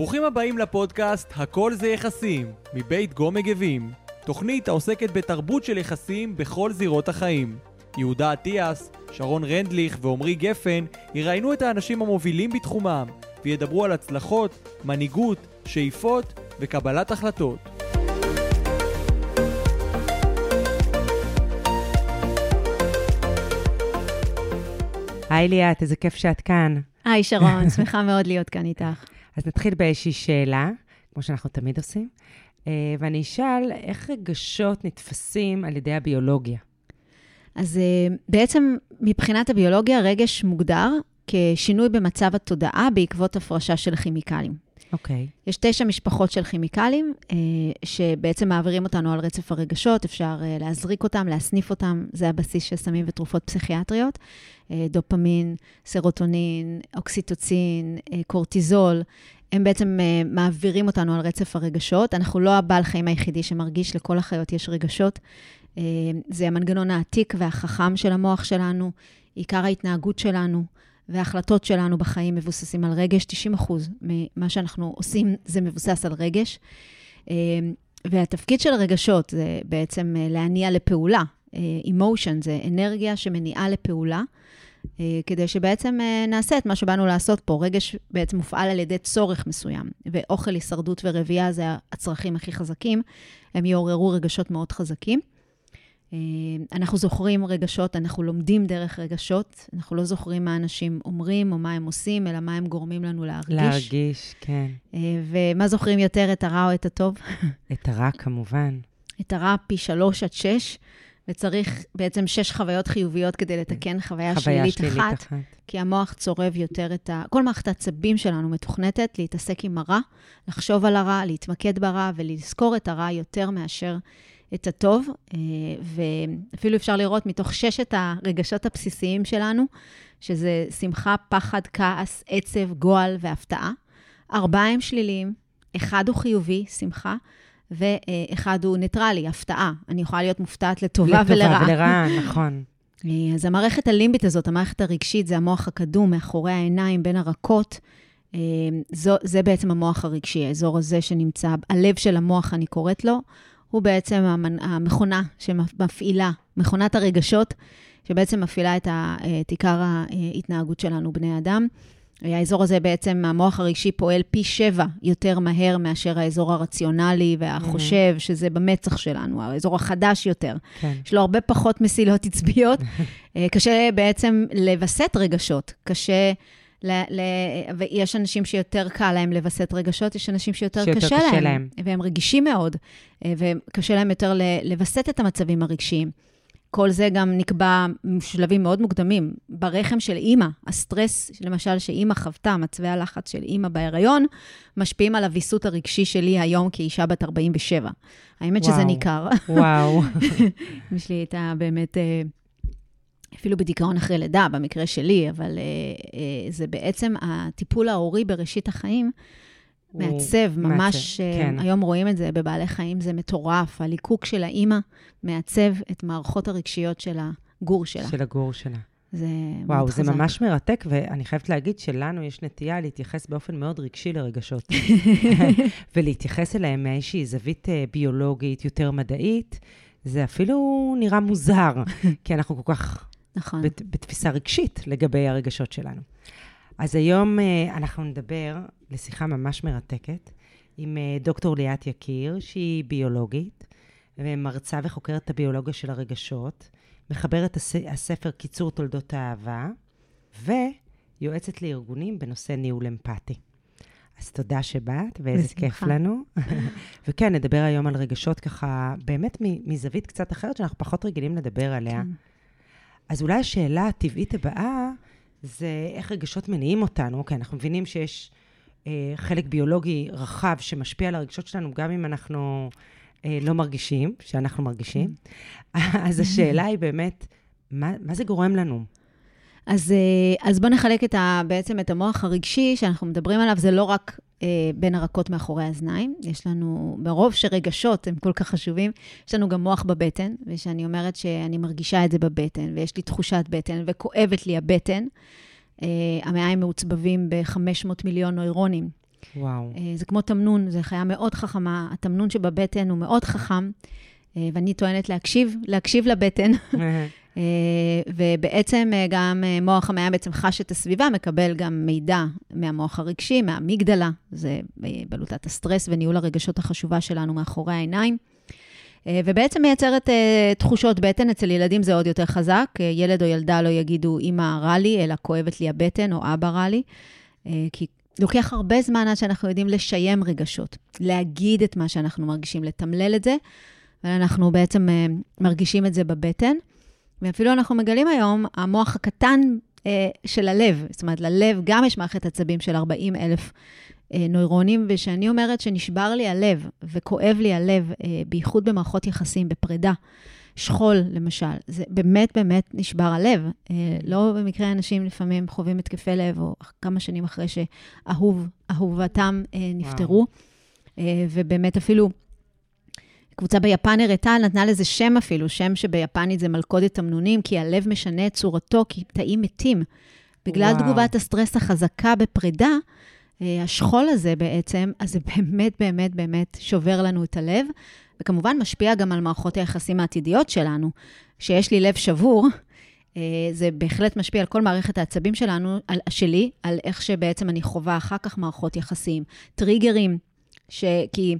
ברוכים הבאים לפודקאסט "הכל זה יחסים", מבית גו מגבים. תוכנית העוסקת בתרבות של יחסים בכל זירות החיים. יהודה אטיאס, שרון רנדליך ועמרי גפן יראיינו את האנשים המובילים בתחומם, וידברו על הצלחות, מנהיגות, שאיפות וקבלת החלטות. היי ליאת, איזה כיף שאת כאן. היי שרון, שמחה מאוד להיות כאן איתך. אז נתחיל באיזושהי שאלה, כמו שאנחנו תמיד עושים, אה, ואני אשאל, איך רגשות נתפסים על ידי הביולוגיה? אז אה, בעצם מבחינת הביולוגיה, רגש מוגדר כשינוי במצב התודעה בעקבות הפרשה של כימיקלים. אוקיי. Okay. יש תשע משפחות של כימיקלים, אה, שבעצם מעבירים אותנו על רצף הרגשות, אפשר אה, להזריק אותם, להסניף אותם, זה הבסיס של סמים ותרופות פסיכיאטריות. אה, דופמין, סרוטונין, אוקסיטוצין, קורטיזול, הם בעצם מעבירים אותנו על רצף הרגשות. אנחנו לא הבעל חיים היחידי שמרגיש, לכל החיות יש רגשות. זה המנגנון העתיק והחכם של המוח שלנו, עיקר ההתנהגות שלנו. וההחלטות שלנו בחיים מבוססים על רגש. 90 אחוז ממה שאנחנו עושים זה מבוסס על רגש. אה, והתפקיד של הרגשות זה בעצם אה, להניע לפעולה. אמושן זה אנרגיה שמניעה לפעולה, כדי שבעצם נעשה את מה שבאנו לעשות פה. רגש בעצם מופעל על ידי צורך מסוים, ואוכל, הישרדות ורבייה זה הצרכים הכי חזקים. הם יעוררו רגשות מאוד חזקים. אה, אנחנו זוכרים רגשות, אנחנו לומדים דרך רגשות, אנחנו לא זוכרים מה אנשים אומרים או מה הם עושים, אלא מה הם גורמים לנו להרגיש. להרגיש, כן. אה, ומה זוכרים יותר, את הרע או את הטוב? את הרע, כמובן. את הרע פי שלוש עד שש, וצריך בעצם שש חוויות חיוביות כדי לתקן חוויה, חוויה שלילית, שלילית אחת, אחת. כי המוח צורב יותר את ה... כל מערכת העצבים שלנו מתוכנתת להתעסק עם הרע, לחשוב על הרע, להתמקד ברע ולזכור את הרע יותר מאשר... את הטוב, אה, ואפילו אפשר לראות מתוך ששת הרגשות הבסיסיים שלנו, שזה שמחה, פחד, כעס, עצב, גועל והפתעה. ארבעה הם שליליים, אחד הוא חיובי, שמחה, ואחד הוא ניטרלי, הפתעה. אני יכולה להיות מופתעת לטובה, ולרעה. לטובה ולרעה, נכון. אה, אז המערכת הלימבית הזאת, המערכת הרגשית, זה המוח הקדום מאחורי העיניים, בין הרכות. אה, זו, זה בעצם המוח הרגשי, האזור הזה שנמצא, הלב של המוח, אני קוראת לו, הוא בעצם המכונה שמפעילה, מכונת הרגשות, שבעצם מפעילה את, עיקר ההתנהגות שלנו, בני אדם. האזור הזה בעצם, המוח הרגשי פועל פי שבע יותר מהר מאשר האזור הרציונלי והחושב, mm-hmm. שזה במצח שלנו, האזור החדש יותר. כן. יש לו הרבה פחות מסילות עצביות. אה, קשה בעצם לווסת רגשות, קשה ל, ל, ויש אנשים שיותר קל להם לווסת רגשות, יש אנשים שיותר, שיותר קשה, קשה להם, להם, והם רגישים מאוד, אה, וקשה להם יותר לווסת את המצבים הרגשיים. כל זה גם נקבע בשלבים מאוד מוקדמים. ברחם של אימא, הסטרס, למשל, שאימא חוותה, מצבי הלחץ של אימא בהיריון, משפיעים על הוויסות הרגשי שלי היום כאישה בת 47. האמת וואו, שזה ניכר. וואו. יש לי את. באמת... אה, אפילו בדיכאון אחרי לידה, במקרה שלי, אבל אה, אה, זה בעצם הטיפול ההורי בראשית החיים. מעצב, ממש, מעצב, כן. היום רואים את זה בבעלי חיים, זה מטורף. הליקוק של האימא מעצב את מערכות הרגשיות של הגור שלה. של הגור שלה. זה וואו, זה חזק. ממש מרתק, ואני חייבת להגיד שלנו יש נטייה להתייחס באופן מאוד רגשי לרגשות, ולהתייחס אליהם מאיזושהי זווית ביולוגית יותר מדעית, זה אפילו נראה מוזר, כי אנחנו כל כך נכון. בת, בתפיסה רגשית לגבי הרגשות שלנו. אז היום uh, אנחנו נדבר לשיחה ממש מרתקת עם uh, דוקטור ליאת יקיר, שהיא ביולוגית, ומרצה וחוקרת את הביולוגיה של הרגשות, מחברת הס, הספר קיצור תולדות האהבה, ויועצת לארגונים בנושא ניהול אמפתי. אז תודה שבאת, ואיזה בשמחה. כיף לנו. וכן, נדבר היום על רגשות ככה, באמת מזווית קצת אחרת, שאנחנו פחות רגילים לדבר עליה. כן. אז אולי השאלה הטבעית הבאה זה איך רגשות מניעים אותנו. אוקיי, אנחנו מבינים שיש אה, חלק ביולוגי רחב שמשפיע על הרגשות שלנו, גם אם אנחנו אה, לא מרגישים, שאנחנו מרגישים. אז השאלה היא באמת, מה, מה זה גורם לנו? אז, אה, אז בואו נחלק את ה, בעצם את המוח הרגשי שאנחנו מדברים עליו, זה לא רק בין הרכות מאחורי האזניים, יש לנו, מרוב שרגשות הם כל כך חשובים, יש לנו גם מוח בבטן, ושאני אומרת שאני מרגישה את זה בבטן, ויש לי תחושת בטן, וכואבת לי הבטן. אה, המעיים מעוצבבים ב-500 מיליון נוירונים, וואו. אה, זה כמו תמנון, זו חיה מאוד חכמה. התמנון שבבטן הוא מאוד חכם, אה, ואני טוענת להקשיב, להקשיב לבטן. אה, ובעצם אה, גם אה, מוח המעיה בעצם חש את הסביבה, מקבל גם מידע מהמוח הרגשי, מהאמיגדלה, זה בלוטת הסטרס וניהול הרגשות החשובה שלנו מאחורי העיניים. ובעצם מייצרת תחושות בטן, אצל ילדים זה עוד יותר חזק. ילד או ילדה לא יגידו, אמא רע לי, אלא כואבת לי הבטן, או אבא רע לי. כי לוקח הרבה זמן עד שאנחנו יודעים לשיים רגשות, להגיד את מה שאנחנו מרגישים, לתמלל את זה, ואנחנו בעצם מרגישים את זה בבטן. ואפילו אנחנו מגלים היום, המוח הקטן אה, של הלב, זאת אומרת, ללב גם יש מערכת עצבים של 40 אלף אה, נוירונים, וכשאני אומרת שנשבר לי הלב וכואב לי הלב, אה, בייחוד במערכות יחסים, בפרידה, שכול למשל, זה באמת באמת נשבר הלב. אה, לא במקרה אנשים לפעמים חווים התקפי לב, או כמה שנים אחרי שאהוב, אהובתם אה, נפטרו, אה, ובאמת אפילו... קבוצה ביפן הראתה, נתנה לזה שם אפילו, שם שביפנית זה מלכודת תמנונים, כי הלב משנה את צורתו, כי תאים מתים. בגלל וואו. תגובת הסטרס החזקה בפרידה, אה, השכול הזה בעצם, אז זה באמת, באמת, באמת שובר לנו את הלב, וכמובן משפיע גם על מערכות היחסים העתידיות שלנו. שיש לי לב שבור, אה, זה בהחלט משפיע על כל מערכת העצבים שלנו, על, שלי, על איך שבעצם אני חווה אחר כך מערכות יחסים. טריגרים, ש... כי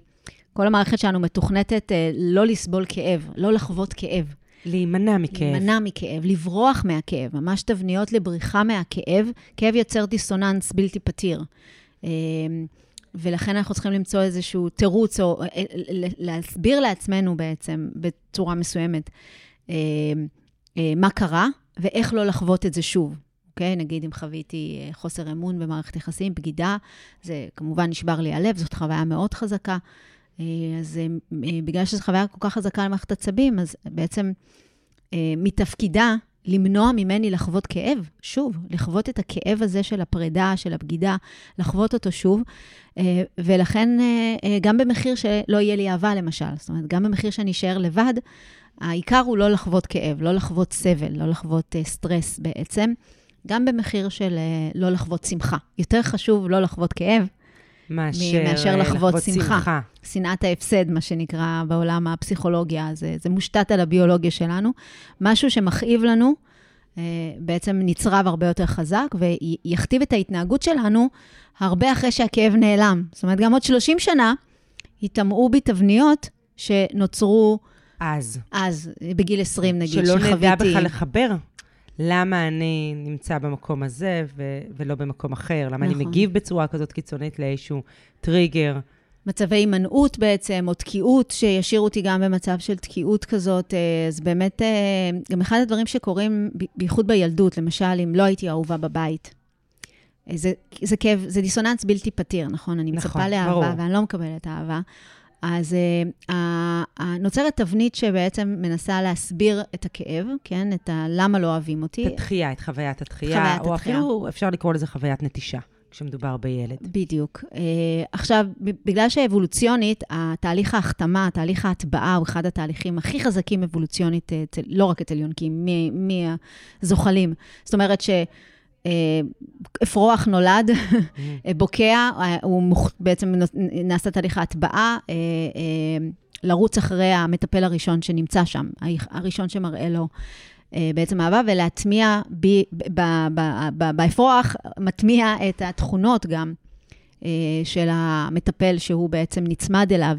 כל המערכת שלנו מתוכנתת אה, לא לסבול כאב, לא לחוות כאב. להימנע מכאב. להימנע מכאב, לברוח מהכאב, ממש תבניות לבריחה מהכאב. כאב יוצר דיסוננס בלתי פתיר. אה, ולכן אנחנו צריכים למצוא איזשהו תירוץ, או אה, ל- להסביר לעצמנו בעצם, בצורה מסוימת, אה, אה, מה קרה ואיך לא לחוות את זה שוב. אוקיי? נגיד אם חוויתי אה, חוסר אמון במערכת יחסים, בגידה, זה כמובן נשבר לי הלב, זאת חוויה מאוד חזקה. אה, אז אה, אה, בגלל שזו חוויה כל כך חזקה למערכת עצבים, אז בעצם מתפקידה למנוע ממני לחוות כאב, שוב, לחוות את הכאב הזה של הפרידה, של הבגידה, לחוות אותו שוב, ולכן גם במחיר שלא יהיה לי אהבה, למשל, זאת אומרת, גם במחיר שאני אשאר לבד, העיקר הוא לא לחוות כאב, לא לחוות סבל, לא לחוות סטרס בעצם, גם במחיר של לא לחוות שמחה. יותר חשוב לא לחוות כאב, מאשר, מאשר אה, לחוות שמחה. שנאת ההפסד, מה שנקרא בעולם הפסיכולוגיה, זה, זה מושתת על הביולוגיה שלנו. משהו שמכאיב לנו, אה, בעצם נצרב הרבה יותר חזק, ויכתיב את ההתנהגות שלנו הרבה אחרי שהכאב נעלם. זאת אומרת, גם עוד 30 שנה ייטמעו בי תבניות שנוצרו אז. אז, בגיל 20 נגיד, שלא שחוויתי. נדע בכלל לחבר. למה אני נמצא במקום הזה ו- ולא במקום אחר? למה נכון. אני מגיב בצורה כזאת קיצונית לאיזשהו טריגר? מצבי הימנעות בעצם, או תקיעות, שישאירו אותי גם במצב של תקיעות כזאת. אה, אז באמת, אה, גם אחד הדברים שקורים, בייחוד בילדות, למשל, אם לא הייתי אהובה בבית, אה, זה, זה כאב, זה דיסוננס בלתי פתיר, נכון? אני נכון, מצפה לאהבה, ברור. ואני לא מקבלת אהבה. אז uh, נוצרת תבנית שבעצם מנסה להסביר את הכאב, כן? את ה... למה לא אוהבים אותי. את התחייה, את חוויית התחייה, חוויית או התחייה. אפילו אפשר לקרוא לזה חוויית נטישה, כשמדובר בילד. בדיוק. Uh, עכשיו, בגלל שאבולוציונית, התהליך ההחתמה, תהליך ההטבעה, הוא אחד התהליכים הכי חזקים אבולוציונית, אה, לא רק אצל יונקים, מהזוחלים. זאת אומרת ש... אה, אפרוח נולד, אה, בוקע, אה, הוא מוכ... בעצם נעשה תהליך ההטבעה, לרוץ אחרי המטפל הראשון שנמצא שם, הראשון שמראה לו בעצם אהבה, ולהטמיע באפרוח, מטמיע את התכונות גם של המטפל שהוא בעצם נצמד אליו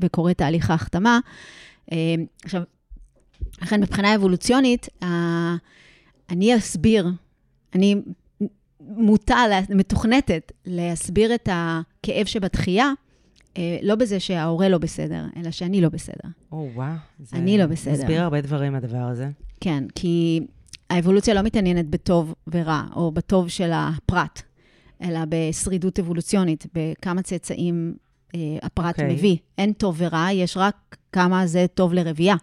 וקורא תהליך ההחתמה. עכשיו, לכן מבחינה אבולוציונית, אני אסביר, אני מוטה, מתוכנתת להסביר את הכאב שבדחייה, אה, לא בזה שההורה לא בסדר, אלא שאני לא בסדר. או, וואו. זה אני לא בסדר. מסביר הרבה דברים, הדבר הזה. כן, כי האבולוציה לא מתעניינת בטוב ורע, או בטוב של הפרט, אלא בשרידות אבולוציונית, בכמה צאצאים אה, הפרט אוקיי. מביא. אין טוב ורע, יש רק כמה זה טוב לרבייה.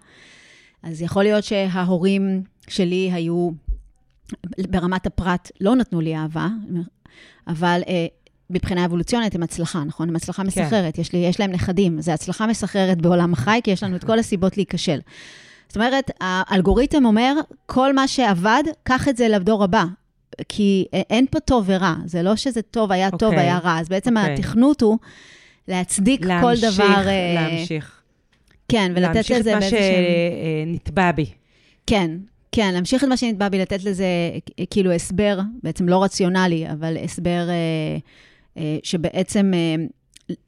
אז יכול להיות שההורים שלי היו, ברמת הפרט, לא נתנו לי אהבה, אבל אה, מבחינה אבולוציונית הם הצלחה, נכון? הם הצלחה מסחררת. יש, לי, יש להם נכדים, זה הצלחה מסחררת בעולם החי, כי יש לנו את כל הסיבות להיכשל. זאת אומרת, האלגוריתם אומר, כל מה שעבד, קח את זה לדור הבא. כי אין פה טוב ורע, זה לא שזה טוב, היה טוב, אוקיי. היה רע. אז בעצם אוקיי. התכנות הוא להצדיק כל להמשיך, דבר... אה, להמשיך. כן, ולתת להמשיך לזה את מה באיזה שהם... שנתבע בי. כן, כן, להמשיך את מה שנתבע בי, לתת לזה כאילו הסבר, בעצם לא רציונלי, אבל הסבר אה, אה, שבעצם אה,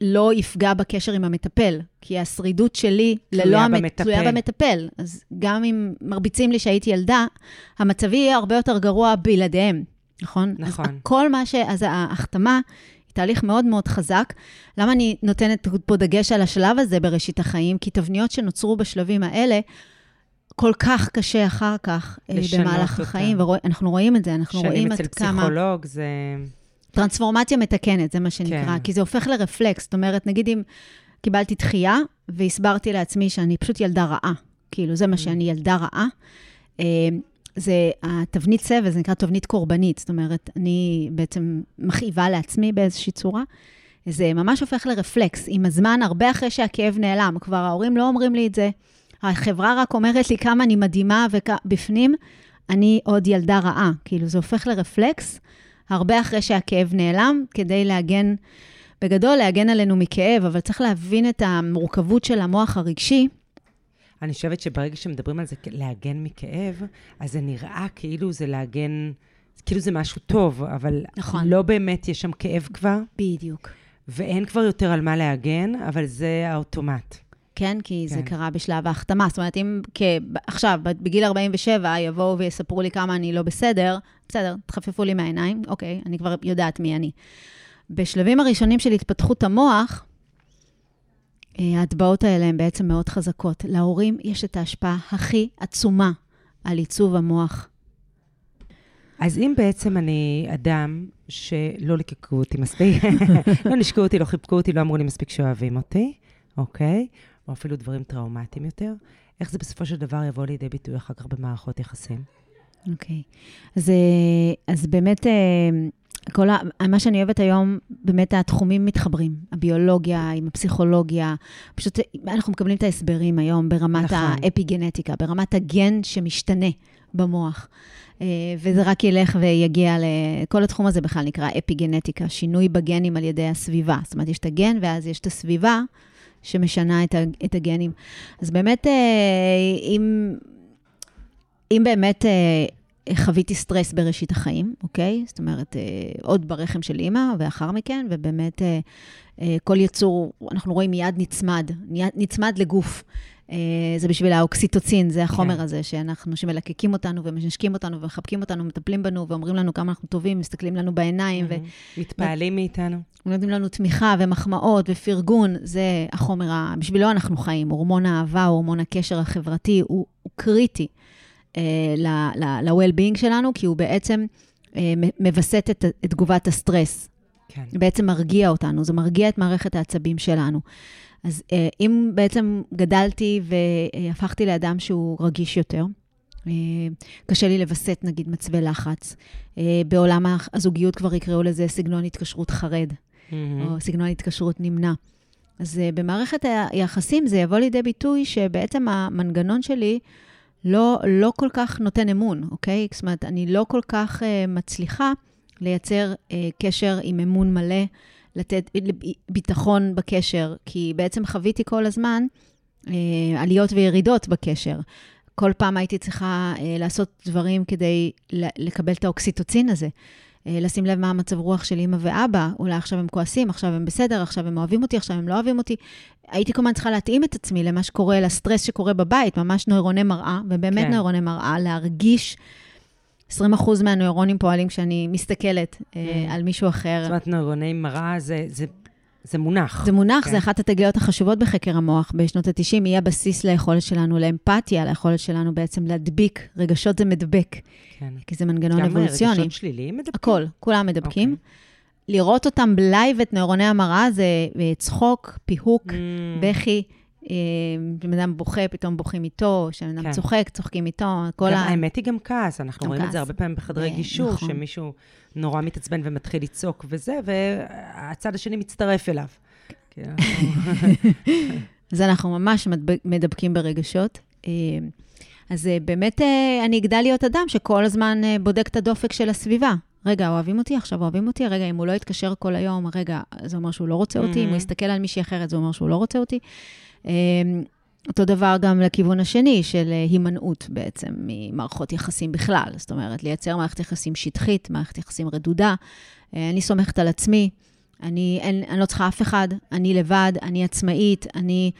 לא יפגע בקשר עם המטפל, כי השרידות שלי ללא המת- במטפל. תלויה במטפל. אז גם אם מרביצים לי שהייתי ילדה, המצבי יהיה הרבה יותר גרוע בלעדיהם, נכון? נכון. אז כל מה ש... אז ההחתמה היא תהליך מאוד מאוד חזק. למה אני נותנת פה דגש על השלב הזה בראשית החיים? כי תבניות שנוצרו בשלבים האלה, כל כך קשה אחר כך אה, במהלך. החיים, ואנחנו רואים את זה, אנחנו רואים שנים עד אצל כמה... פסיכולוג זה... טרנספורמציה מתקנת, זה מה שנקרא, כן. כי זה הופך לרפלקס. זאת אומרת, נגיד אם קיבלתי דחייה, והסברתי לעצמי שאני פשוט ילדה רעה, כאילו, זה מה שאני ילדה רעה, אה, זה התבנית סבל, זה נקרא תבנית קורבנית. זאת אומרת, אני בעצם מכאיבה לעצמי באיזושהי צורה. זה ממש הופך לרפלקס. עם הזמן, הרבה אחרי שהכאב נעלם, כבר ההורים לא אומרים לי את זה, החברה רק אומרת לי כמה אני מדהימה ובפנים, אני עוד ילדה רעה. כאילו, זה הופך לרפלקס. הרבה אחרי שהכאב נעלם, כדי להגן, בגדול, להגן עלינו מכאב, אבל צריך להבין את המורכבות של המוח הרגשי. אני חושבת שברגע שמדברים על זה, להגן מכאב, אז זה נראה כאילו זה להגן, כאילו זה משהו טוב, אבל נכון. לא באמת יש שם כאב כבר, בדיוק. ואין כבר יותר על מה להגן, אבל זה האוטומט. כן? כי זה כן. קרה בשלב ההחתמה. זאת אומרת, אם כ... עכשיו, בגיל 47, יבואו ויספרו לי כמה אני לא בסדר, בסדר, תחפפו לי מהעיניים, אוקיי, אני כבר יודעת מי אני. בשלבים הראשונים של התפתחות המוח, אה, ההטבעות האלה הן בעצם מאוד חזקות. להורים יש את ההשפעה הכי עצומה על עיצוב המוח. אז אם בעצם אני אדם שלא ליקקו אותי מספיק, לא נשקו אותי, לא חיבקו אותי, לא אמרו לי מספיק שאוהבים אותי, אוקיי? או אפילו דברים טראומטיים יותר, איך זה בסופו של דבר יבוא לידי ביטוי אחר כך במערכות יחסים? אוקיי. אז, אה, אז באמת, אה, כל ה, מה שאני אוהבת היום, באמת התחומים מתחברים. הביולוגיה עם הפסיכולוגיה. פשוט אנחנו מקבלים את ההסברים היום ברמת נכון. האפיגנטיקה, ברמת הגן שמשתנה במוח. אה, וזה רק ילך ויגיע ל... כל התחום הזה בכלל נקרא אפיגנטיקה, שינוי בגנים על ידי הסביבה. זאת אומרת, יש את הגן ואז יש את הסביבה שמשנה את, את הגנים. אז באמת, אה, אם, אם באמת אה, חוויתי סטרס בראשית החיים, אוקיי? זאת אומרת, אה, עוד ברחם של אימא ואחר מכן, ובאמת כל יצור, אנחנו רואים מיד נצמד, נצמד לגוף. אה, זה בשביל האוקסיטוצין, זה החומר כן. הזה שאנחנו, שמלקקים אותנו ומנשקים אותנו ומחבקים אותנו, מטפלים בנו ואומרים לנו כמה אנחנו טובים, מסתכלים לנו בעיניים ו... מתפעלים מאיתנו. נותנים לנו תמיכה ומחמאות ופרגון, זה החומר, ה- בשבילו אנחנו חיים. הורמון האהבה, הורמון הקשר החברתי, הוא, הוא קריטי אה, ל-well-being שלנו, כי הוא בעצם אה, מווסת את, את תגובת הסטרס. כן. בעצם מרגיע אותנו, זה מרגיע את מערכת העצבים שלנו. אז אה, אם בעצם גדלתי והפכתי לאדם שהוא רגיש יותר, אה, קשה לי לווסת נגיד מצבי לחץ. אה, בעולם הזוגיות כבר יקראו לזה סגנון התקשרות חרד. מהמם. או סגנון התקשרות נמנע. אז במערכת היחסים זה יבוא לידי ביטוי שבעצם המנגנון שלי לא, לא כל כך נותן אמון, אוקיי? זאת אומרת, אני לא כל כך uh, מצליחה לייצר uh, קשר עם אמון מלא, לתת ביטחון בקשר, כי בעצם חוויתי כל הזמן uh, עליות וירידות בקשר. כל פעם הייתי צריכה uh, לעשות דברים כדי לקבל את האוקסיטוצין הזה. אה, לשים לב מה המצב רוח של אימא ואבא, אולי עכשיו הם כועסים, עכשיו הם בסדר, עכשיו הם אוהבים אותי, עכשיו הם לא אוהבים אותי. הייתי כל הזמן צריכה להתאים את עצמי למה שקורה, לסטרס שקורה בבית, ממש נוירוני מראה, ובאמת. כן. נוירוני מראה, להרגיש, 20% מהנוירונים פועלים כשאני מסתכלת אה, Mm. על מישהו אחר. זאת אומרת, נוירוני מראה זה, זה, זה מונח. זה מונח, כן. זה אחת התגליות החשובות בחקר המוח בשנות ה-90, היא הבסיס ליכולת שלנו לאמפתיה, ליכולת שלנו בעצם להדביק, רגשות זה מדבק, כן. כי זה מנגנון גם אבולוציוני. רגשות שליליים מדברים? הכל, כולם מדבקים. אוקיי. לראות אותם בלייב, את נוירוני המראה, זה אה, צחוק, פיהוק, Mm, בכי. אה, בן אדם בוכה, פתאום בוכים איתו, כשבן אדם כן. צוחק, צוחקים איתו, כל גם ה... האמת היא גם כעס, אנחנו גם רואים את זה כעס. הרבה פעמים בחדרי אה, גישור, נכון. שמישהו נורא מתעצבן ומתחיל לצעוק וזה, והצד השני מצטרף אליו. אנחנו- אז אנחנו ממש מדב- מדבקים ברגשות. אה, אז אה, באמת אני אגדל להיות אדם שכל הזמן בודק את הדופק של הסביבה. רגע, אוהבים אותי? עכשיו אוהבים אותי? רגע, אם הוא לא יתקשר כל היום, רגע, זה אומר שהוא לא רוצה אותי? אם הוא Mhm. יסתכל על מישהי אחרת, זה אומר שהוא לא רוצה אותי? אמ, אותו דבר גם לכיוון השני, של אה, הימנעות בעצם ממערכות יחסים בכלל. זאת אומרת, לייצר מערכת יחסים שטחית, מערכת יחסים רדודה. אה, אני סומכת על עצמי, אני, אין, אני לא צריכה אף אחד, אני לבד, אני עצמאית, אני...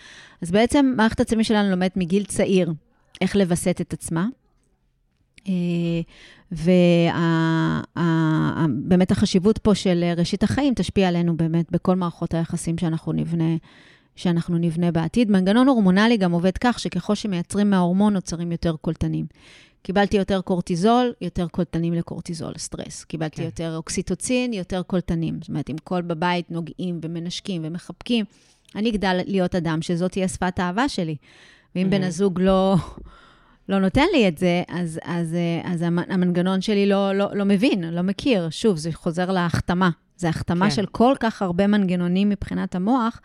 אז בעצם מערכת העצמי שלנו לומדת מגיל צעיר איך לווסת את עצמה. ובאמת החשיבות פה של אה, ראשית החיים תשפיע עלינו באמת בכל מערכות היחסים שאנחנו נבנה, שאנחנו נבנה בעתיד. מנגנון הורמונלי גם עובד כך שככל שמייצרים מההורמון נוצרים יותר קולטנים. קיבלתי יותר קורטיזול, יותר קולטנים לקורטיזול, סטרס. קיבלתי כן. יותר אוקסיטוצין, יותר קולטנים. זאת אומרת, אם כל בבית נוגעים ומנשקים ומחבקים, אני אגדל להיות אדם שזאת תהיה שפת האהבה שלי. ואם Mhm. בן הזוג לא, לא נותן לי את זה, אז, אז, אה, אז המ- המנגנון שלי לא, לא, לא מבין, לא מכיר. שוב, זה חוזר להחתמה. זה החתמה. כן. של כל כך הרבה מנגנונים מבחינת המוח.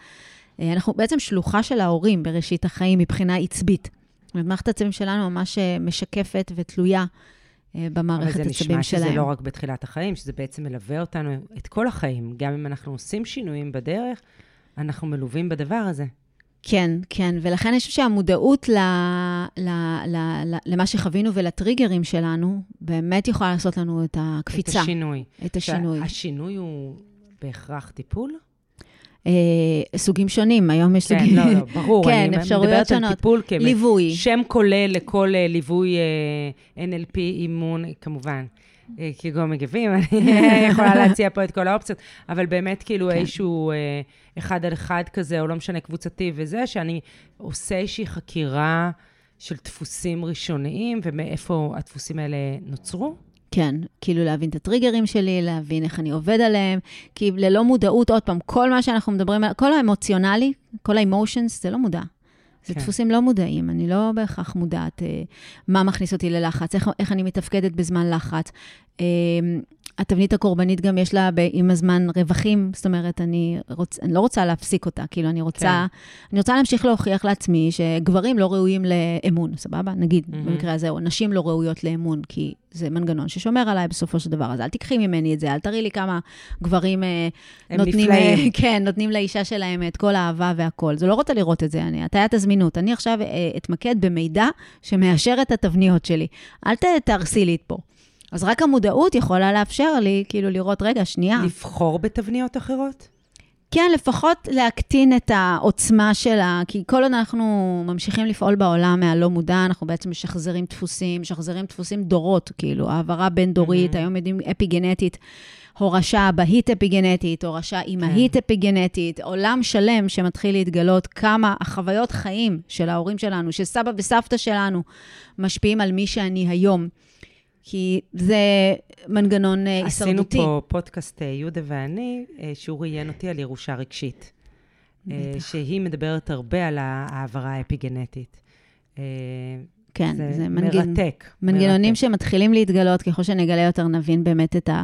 אה, אנחנו בעצם שלוחה של ההורים בראשית החיים מבחינה עצבית. זאת אומרת, מערכת העצבים שלנו ממש אה, משקפת ותלויה אה, אבל במערכת זה העצבים נשמע שלהם. שזה לא רק בתחילת החיים, שזה בעצם מלווה אותנו את כל החיים. גם אם אנחנו עושים שינויים בדרך, אנחנו מלווים בדבר הזה. כן, כן, ולכן אני חושבת שהמודעות ל, ל, ל, ל, למה שחווינו ולטריגרים שלנו, באמת יכולה לעשות לנו את הקפיצה, את השינוי. את השינוי. השינוי הוא בהכרח טיפול? אה, סוגים שונים, היום יש כן, סוגים... לא, לא, ברור. כן, אני אפשרויות מדברת על שונות. טיפול ליווי. שם כולל לכל אה, ליווי אה, NLP, אימון, כמובן. אה, כגון מגבים, אני יכולה להציע פה את כל האופציות, אבל באמת כאילו כן. איזשהו אה, אחד על אחד כזה, או לא משנה, קבוצתי וזה, שאני עושה איזושהי חקירה של דפוסים ראשוניים, ומאיפה הדפוסים האלה נוצרו. כן, כאילו להבין את הטריגרים שלי, להבין איך אני עובד עליהם, כי ללא מודעות, עוד פעם, כל מה שאנחנו מדברים עליו, כל האמוציונלי, כל האמושנס, זה לא מודע. זה כן. דפוסים לא מודעים, אני לא בהכרח מודעת אה, מה מכניס אותי ללחץ, איך, איך אני מתפקדת בזמן לחץ. אה, התבנית הקורבנית גם יש לה ב- עם הזמן רווחים, זאת אומרת, אני, רוצ, אני לא רוצה להפסיק אותה, כאילו, אני רוצה, כן. אני רוצה להמשיך להוכיח לעצמי שגברים לא ראויים לאמון, סבבה? נגיד, מהמם. במקרה הזה, או נשים לא ראויות לאמון, כי זה מנגנון ששומר עליי בסופו של דבר. אז אל תיקחי ממני את זה, אל תראי לי כמה גברים אה, נותנים, נפלאים. אה, כן, נותנים לאישה שלהם את כל האהבה והכול. זה לא רוצה לראות את זה, אני, הטיית הזמינות. אני עכשיו אה, אתמקד במידע שמאשר את התבניות שלי. אל תהרסי לי פה. אז רק המודעות יכולה לאפשר לי, כאילו, לראות, רגע, שנייה. לבחור בתבניות אחרות? כן, לפחות להקטין את העוצמה שלה, כי כל עוד אנחנו ממשיכים לפעול בעולם מהלא מודע, אנחנו בעצם משחזרים דפוסים, משחזרים דפוסים דורות, כאילו, העברה בין-דורית, Mhm. היום יודעים אפי-גנטית, הורשה אבהית אפי-גנטית, הורשה אימהית אפי-גנטית, עולם שלם שמתחיל להתגלות כמה החוויות חיים של ההורים שלנו, של סבא וסבתא שלנו, משפיעים על מי שאני היום. כי זה מנגנון אה, הישרדותי. עשינו פה פודקאסט, אה, יהודה ואני, אה, שהוא ראיין אותי על ירושה רגשית. בטח. שהיא מדברת הרבה על ההעברה האפיגנטית. כן, זה, זה מנגנ... מרתק. מנגנונים מרתק. שמתחילים להתגלות, ככל שנגלה יותר, נבין באמת את ה...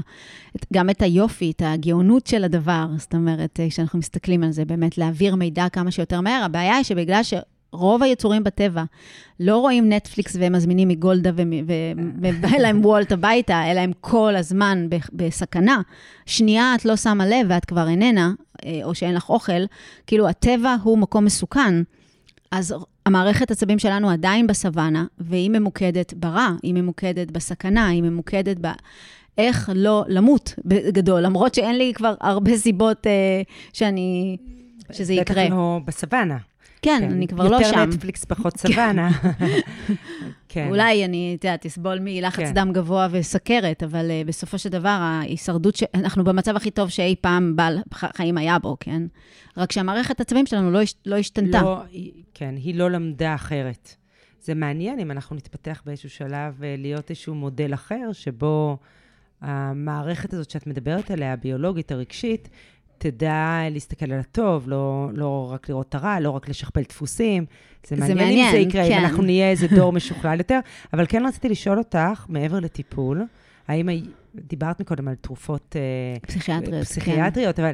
את, גם את היופי, את הגאונות של הדבר. זאת אומרת, כשאנחנו מסתכלים על זה, באמת להעביר מידע כמה שיותר מהר. הבעיה היא שבגלל שרוב היצורים בטבע לא רואים נטפליקס והם מזמינים מגולדה ובא להם וולט הביתה, אלא הם כל הזמן בסכנה. שנייה את לא שמה לב ואת כבר איננה, אה, או שאין לך אוכל, כאילו הטבע הוא מקום מסוכן. אז המערכת עצבים שלנו עדיין בסוואנה, והיא ממוקדת ברע, היא ממוקדת בסכנה, היא ממוקדת ב... איך לא למות בגדול, למרות שאין לי כבר הרבה סיבות אה, שאני... שזה יקרה. בטח לא בסוואנה. כן, אני כבר לא שם. יותר נטפליקס, פחות סוואנה. כן. אולי אני, את יודעת, תסבול מלחץ כן. דם גבוה וסכרת, אבל uh, בסופו של דבר, ההישרדות, ש... אנחנו במצב הכי טוב שאי פעם בעל חיים היה בו, כן? רק שהמערכת עצבים שלנו לא, הש... לא השתנתה. לא, כן, היא לא למדה אחרת. זה מעניין אם אנחנו נתפתח באיזשהו שלב אה, להיות איזשהו מודל אחר, שבו המערכת הזאת שאת מדברת עליה, הביולוגית, הרגשית, תדע להסתכל על הטוב, לא, לא רק לראות את הרע, לא רק לשכפל דפוסים. זה זה מעניין, אם מעניין, זה יקרה, כן. אם אנחנו נהיה איזה דור משוכלל יותר. אבל כן רציתי לשאול אותך, מעבר לטיפול, האם, דיברת מקודם על תרופות... אה, פסיכיאטריות, כן. פסיכיאטריות, אבל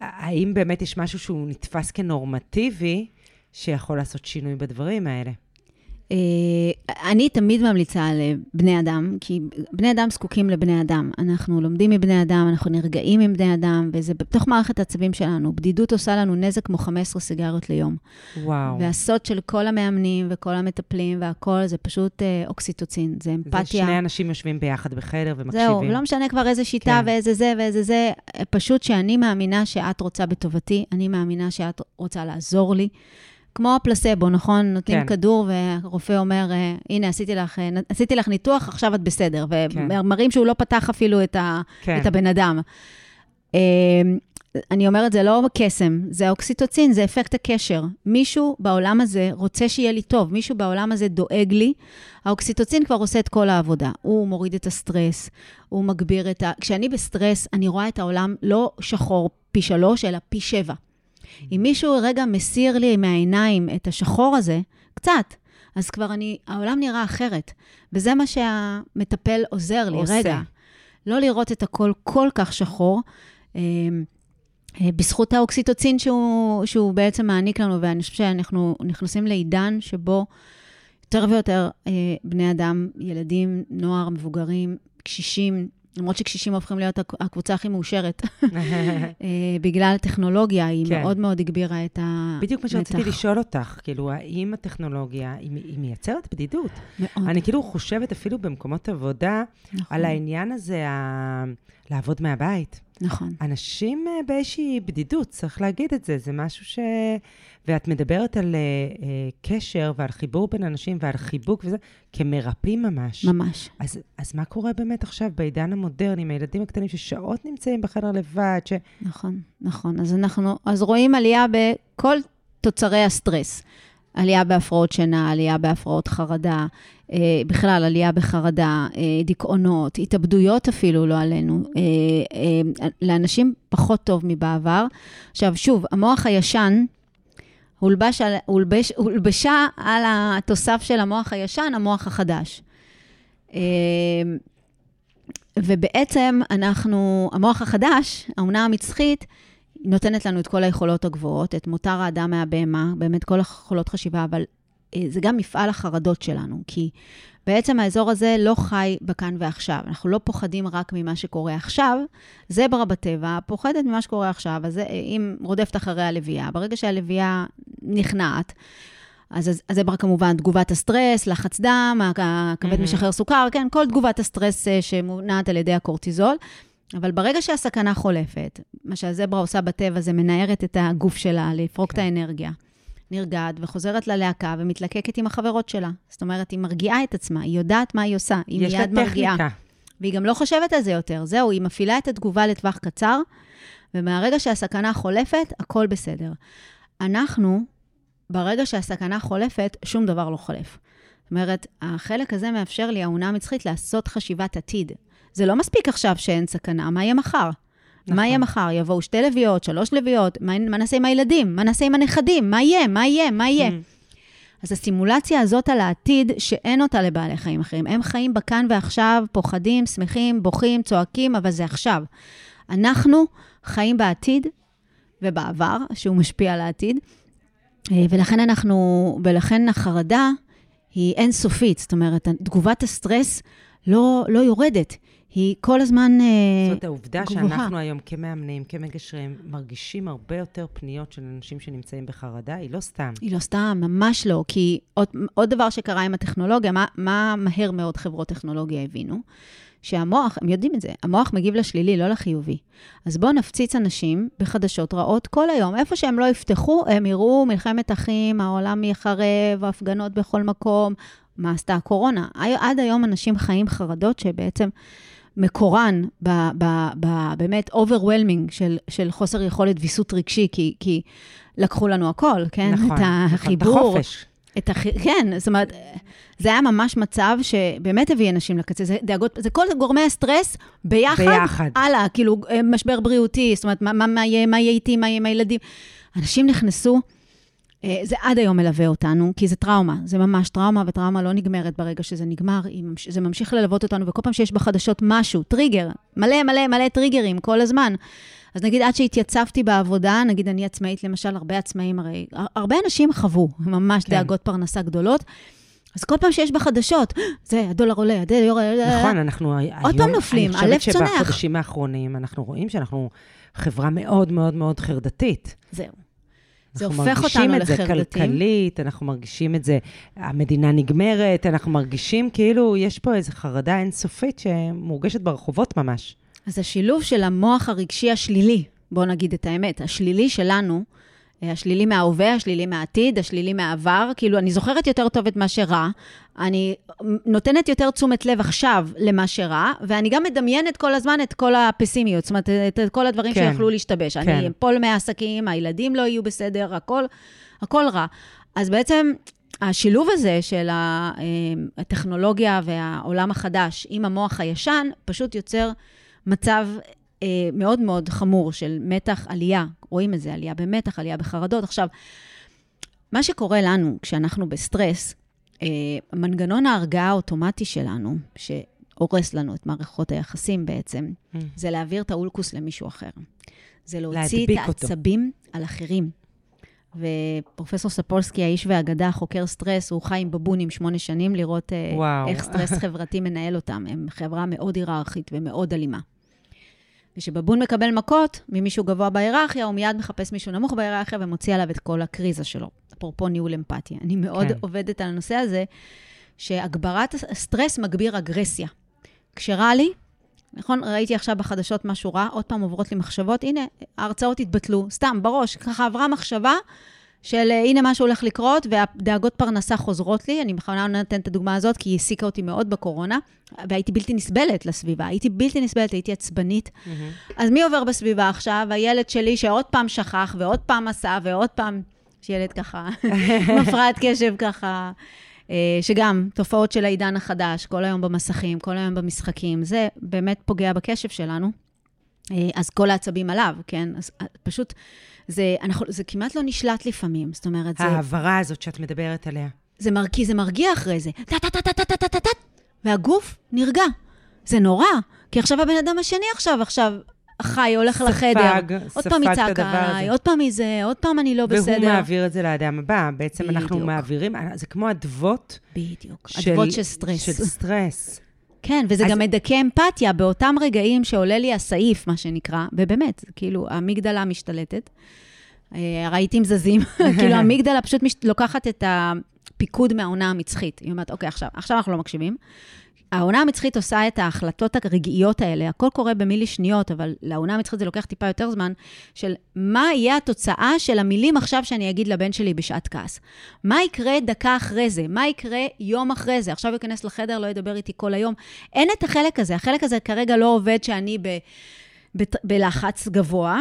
האם באמת יש משהו שהוא נתפס כנורמטיבי, שיכול לעשות שינוי בדברים האלה? אה, אני תמיד ממליצה לבני אדם, כי בני אדם זקוקים לבני אדם. אנחנו לומדים מבני אדם, אנחנו נרגעים עם בני אדם, וזה בתוך מערכת העצבים שלנו. בדידות עושה לנו נזק כמו 15 סיגריות ליום. וואו. והסוד של כל המאמנים וכל המטפלים והכול, זה פשוט אה, אוקסיטוצין, זה אמפתיה. זה שני אנשים יושבים ביחד בחדר ומקשיבים. זהו, לא משנה כבר איזה שיטה כן. ואיזה זה ואיזה זה, פשוט שאני מאמינה שאת רוצה בטובתי, אני מאמינה שאת רוצה לעזור לי. כמו הפלסבו, נכון? נותנים כן. כדור, ורופא אומר, אה, הנה, עשיתי לך, אה, עשיתי לך ניתוח, עכשיו את בסדר. כן. ומראים שהוא לא פתח אפילו את, ה, כן. את הבן אדם. אה, אני אומרת, זה לא קסם, זה אוקסיטוצין, זה אפקט הקשר. מישהו בעולם הזה רוצה שיהיה לי טוב, מישהו בעולם הזה דואג לי. האוקסיטוצין כבר עושה את כל העבודה. הוא מוריד את הסטרס, הוא מגביר את ה... כשאני בסטרס, אני רואה את העולם לא שחור פי שלוש, אלא פי שבע. אם מישהו רגע מסיר לי מהעיניים את השחור הזה, קצת, אז כבר אני, העולם נראה אחרת. וזה מה שהמטפל עוזר לי, עושה. רגע. לא לראות את הכל כל כך שחור. אה, אה, בזכות האוקסיטוצין שהוא, שהוא בעצם מעניק לנו, ואני חושבת שאנחנו נכנסים לעידן שבו יותר ויותר אה, בני אדם, ילדים, נוער, מבוגרים, קשישים, למרות שקשישים הופכים להיות הק- הקבוצה הכי מאושרת, אה, בגלל הטכנולוגיה, היא כן. מאוד מאוד הגבירה את ה... בדיוק מה שרציתי. לשאול אותך, כאילו, האם הטכנולוגיה, היא, היא מייצרת בדידות? מאוד. אני כאילו חושבת אפילו במקומות עבודה, נכון, על העניין הזה, ה... לעבוד מהבית. נכון. אנשים אה, באיזושהי בדידות, צריך להגיד את זה, זה משהו ש... ואת מדברת על uh, uh, קשר ועל חיבור בין אנשים ועל חיבוק וזה, כמרפאים ממש. ממש. אז, אז מה קורה באמת עכשיו בעידן המודרני, עם הילדים הקטנים ששעות נמצאים בחדר לבד, ש... נכון, נכון. אז אנחנו, אז רואים עלייה בכל תוצרי הסטרס. עלייה בהפרעות שינה, עלייה בהפרעות חרדה, אה, בכלל עלייה בחרדה, אה, דיכאונות, התאבדויות אפילו, לא עלינו. אה, לאנשים פחות טוב מבעבר. עכשיו, שוב, המוח הישן, הולבש על, הולבש, הולבשה על התוסף של המוח הישן, המוח החדש. ובעצם אנחנו, המוח החדש, האמונה המצחית, נותנת לנו את כל היכולות הגבוהות, את מותר האדם מהבהמה, באמת כל יכולות חשיבה, אבל אה, זה גם מפעל החרדות שלנו, כי בעצם האזור הזה לא חי בכאן ועכשיו. אנחנו לא פוחדים רק ממה שקורה עכשיו, זברה בטבע פוחדת ממה שקורה עכשיו, אז זה- אם רודפת אחרי הלוויה, ברגע שהלוויה נכנעת, אז הז- הזברה כמובן, תגובת הסטרס, לחץ דם, הכבד מהמם. משחרר סוכר, כן, כל תגובת הסטרס אה, שמונעת על ידי הקורטיזול. אבל ברגע שהסכנה חולפת, מה שהזברה עושה בטבע זה מנערת את הגוף שלה, לפרוק את האנרגיה. נרגעת וחוזרת ללהקה ומתלקקת עם החברות שלה. זאת אומרת, היא מרגיעה את עצמה, היא יודעת מה היא עושה, היא יש לה מיד מרגיעה. טכניקה. והיא גם לא חושבת על זה יותר. זהו, היא מפעילה את התגובה לטווח קצר, ומהרגע שהסכנה חולפת, הכל בסדר. אנחנו, ברגע שהסכנה חולפת, שום דבר לא חולף. זאת אומרת, החלק הזה מאפשר לי, האונה המצחית, לעשות חשיבת עתיד. זה לא מספיק עכשיו שאין סכנה, מה יהיה מחר? נכון. מה יהיה מחר? יבואו שתי לביאות, שלוש לביאות, מה, מה נעשה עם הילדים? מה נעשה עם הנכדים? מה יהיה? מה יהיה? מה יהיה? אז הסימולציה הזאת על העתיד, שאין אותה לבעלי חיים אחרים. הם חיים בכאן ועכשיו, פוחדים, שמחים, בוכים, צועקים, אבל זה עכשיו. אנחנו חיים בעתיד ובעבר, שהוא משפיע על העתיד, אה, ולכן אנחנו, ולכן החרדה היא אינסופית. זאת אומרת, תגובת הסטרס לא, לא יורדת. היא כל הזמן אה, זאת העובדה גבוהה. שאנחנו היום כמאמנים, כמגשרים, מרגישים הרבה יותר פניות של אנשים שנמצאים בחרדה, היא לא סתם. היא לא סתם, ממש לא. כי עוד, עוד דבר שקרה עם הטכנולוגיה, מה, מה מהר מאוד חברות טכנולוגיה הבינו? שהמוח, הם יודעים את זה, המוח מגיב לשלילי, לא לחיובי. אז בואו נפציץ אנשים בחדשות רעות כל היום. איפה שהם לא יפתחו, הם יראו מלחמת אחים, העולם יחרב, הפגנות בכל מקום. מה עשתה הקורונה? עד היום אנשים חיים חרדות שבעצם מקורן ב, ב, ב, באמת overwhelming של, של חוסר יכולת ויסות רגשי, כי, כי לקחו לנו הכל, כן? נכון, את נכון, החיבור. את החופש. את הח... כן, זאת אומרת, זה היה ממש מצב שבאמת הביא אנשים לקצה. זה דאגות, זה כל גורמי הסטרס ביחד, ביחד. הלאה, כאילו, אה, משבר בריאותי, זאת אומרת, מה, מה, מה, יהיה, מה יהיה איתי, מה יהיה עם הילדים. אנשים נכנסו, זה עד היום מלווה אותנו, כי זה טראומה, זה ממש טראומה, וטראומה לא נגמרת ברגע שזה נגמר, ממש, זה ממשיך ללוות אותנו, וכל פעם שיש בחדשות משהו, טריגר, מלא מלא מלא טריגרים כל הזמן. אז נגיד, עד שהתייצבתי בעבודה, נגיד אני עצמאית, למשל, הרבה עצמאים הרי, הרבה אנשים חוו ממש כן. דאגות פרנסה גדולות. אז כל פעם שיש בחדשות, זה, הדולר עולה, הדולר עולה, נכון, אנחנו עוד פעם נופלים, הלב אני צונח. חושבת שבחודשים האחרונים אנחנו רואים שאנחנו חברה מאוד מאוד מאוד חרדתית. זהו. זה אנחנו הופך אותנו מרגישים את זה. כלכלית, אנחנו מרגישים את זה, המדינה נגמרת, אנחנו מרגישים כאילו יש פה איזו חרדה אינסופית שמורגשת ברחובות ממש. אז השילוב של המוח הרגשי השלילי, בואו נגיד את האמת, השלילי שלנו, השלילי מההווה, השלילי מהעתיד, השלילי מהעבר, כאילו, אני זוכרת יותר טוב את מה שרע, אני נותנת יותר תשומת לב עכשיו למה שרע, ואני גם מדמיינת כל הזמן את כל הפסימיות, זאת אומרת, את, כל הדברים כן. שיכולו להשתבש. כן. אני אפול מהעסקים, הילדים לא יהיו בסדר, הכל, הכל רע. אז בעצם... השילוב הזה של אה, הטכנולוגיה והעולם החדש עם המוח הישן, פשוט יוצר מצב מאוד מאוד חמור של מתח, עלייה. רואים את זה, עלייה במתח, עלייה בחרדות. עכשיו, מה שקורה לנו כשאנחנו בסטרס, אה, מנגנון ההרגעה האוטומטי שלנו, שהורס לנו את מערכות היחסים בעצם, Mm. זה להעביר את האולקוס למישהו אחר. זה להוציא את להדביק אותו. העצבים על אחרים. ופרופסור ספולסקי, האיש והאגדה, חוקר סטרס, הוא חי עם בבונים שמונה שנים לראות אה, וואו. איך סטרס חברתי מנהל אותם. הם חברה מאוד היררכית ומאוד אלימה. וכשבבון מקבל מכות ממישהו גבוה בהיררכיה, הוא מיד מחפש מישהו נמוך בהיררכיה ומוציא עליו את כל הקריזה שלו. אפרופו ניהול אמפתיה. אני מאוד כן. כן. עובדת על הנושא הזה, שהגברת הסטרס מגביר אגרסיה. כשרע לי, נכון, ראיתי עכשיו בחדשות משהו רע, עוד פעם עוברות לי מחשבות, הנה, ההרצאות התבטלו, סתם, בראש, ככה עברה מחשבה של אה, הנה משהו הולך לקרות, והדאגות פרנסה חוזרות לי, אני בכוונה נותנת את הדוגמה הזאת, כי היא העסיקה אותי מאוד בקורונה, והייתי בלתי נסבלת לסביבה, הייתי בלתי נסבלת, הייתי עצבנית. אז מי עובר בסביבה עכשיו? הילד שלי שעוד פעם שכח, ועוד פעם עשה, ועוד פעם, יש ילד ככה, עם הפרעת קשב ככה, אה, שגם תופעות של העידן החדש, כל היום במסכים, כל היום במשחקים, זה באמת פוגע בקשב שלנו. אה, אז כל העצבים עליו, כן? אז פשוט, זה, אנחנו, זה כמעט לא נשלט לפעמים, זאת אומרת, זה, ההעברה הזאת שאת מדברת עליה. זה מרגיע, זה מרגיע אחרי זה. טה-טה-טה-טה-טה-טה-טה, והגוף נרגע. זה נורא, כי עכשיו הבן אדם השני עכשיו, עכשיו חי, הולך לחדר. עוד פעם ספג את הדבר עליי, הזה. עוד פעם מזה, עוד פעם אני לא בסדר. והוא מעביר את זה לאדם הבא. בעצם אנחנו בדיוק. מעבירים, זה כמו אדוות בדיוק. של... אדוות של סטרס. של סטרס. כן, וזה אז- גם מדכא אמפתיה באותם רגעים שעולה לי הסעיף, מה שנקרא, ובאמת, כאילו, האמיגדלה משתלטת, אה, הרהיטים זזים, כאילו, המגדלה פשוט מש... לוקחת את הפיקוד מהעונה המצחית. היא אומרת, אוקיי, עכשיו, עכשיו אנחנו לא מקשיבים. העונה המצחית עושה את ההחלטות הרגעיות האלה, הכל קורה במילי שניות, אבל לעונה המצחית זה לוקח טיפה יותר זמן, של מה יהיה התוצאה של המילים עכשיו שאני אגיד לבן שלי בשעת כעס. מה יקרה דקה אחרי זה? מה יקרה יום אחרי זה? עכשיו ייכנס לחדר, לא ידבר איתי כל היום. אין את החלק הזה, החלק הזה כרגע לא עובד שאני ב, ב, בלחץ גבוה.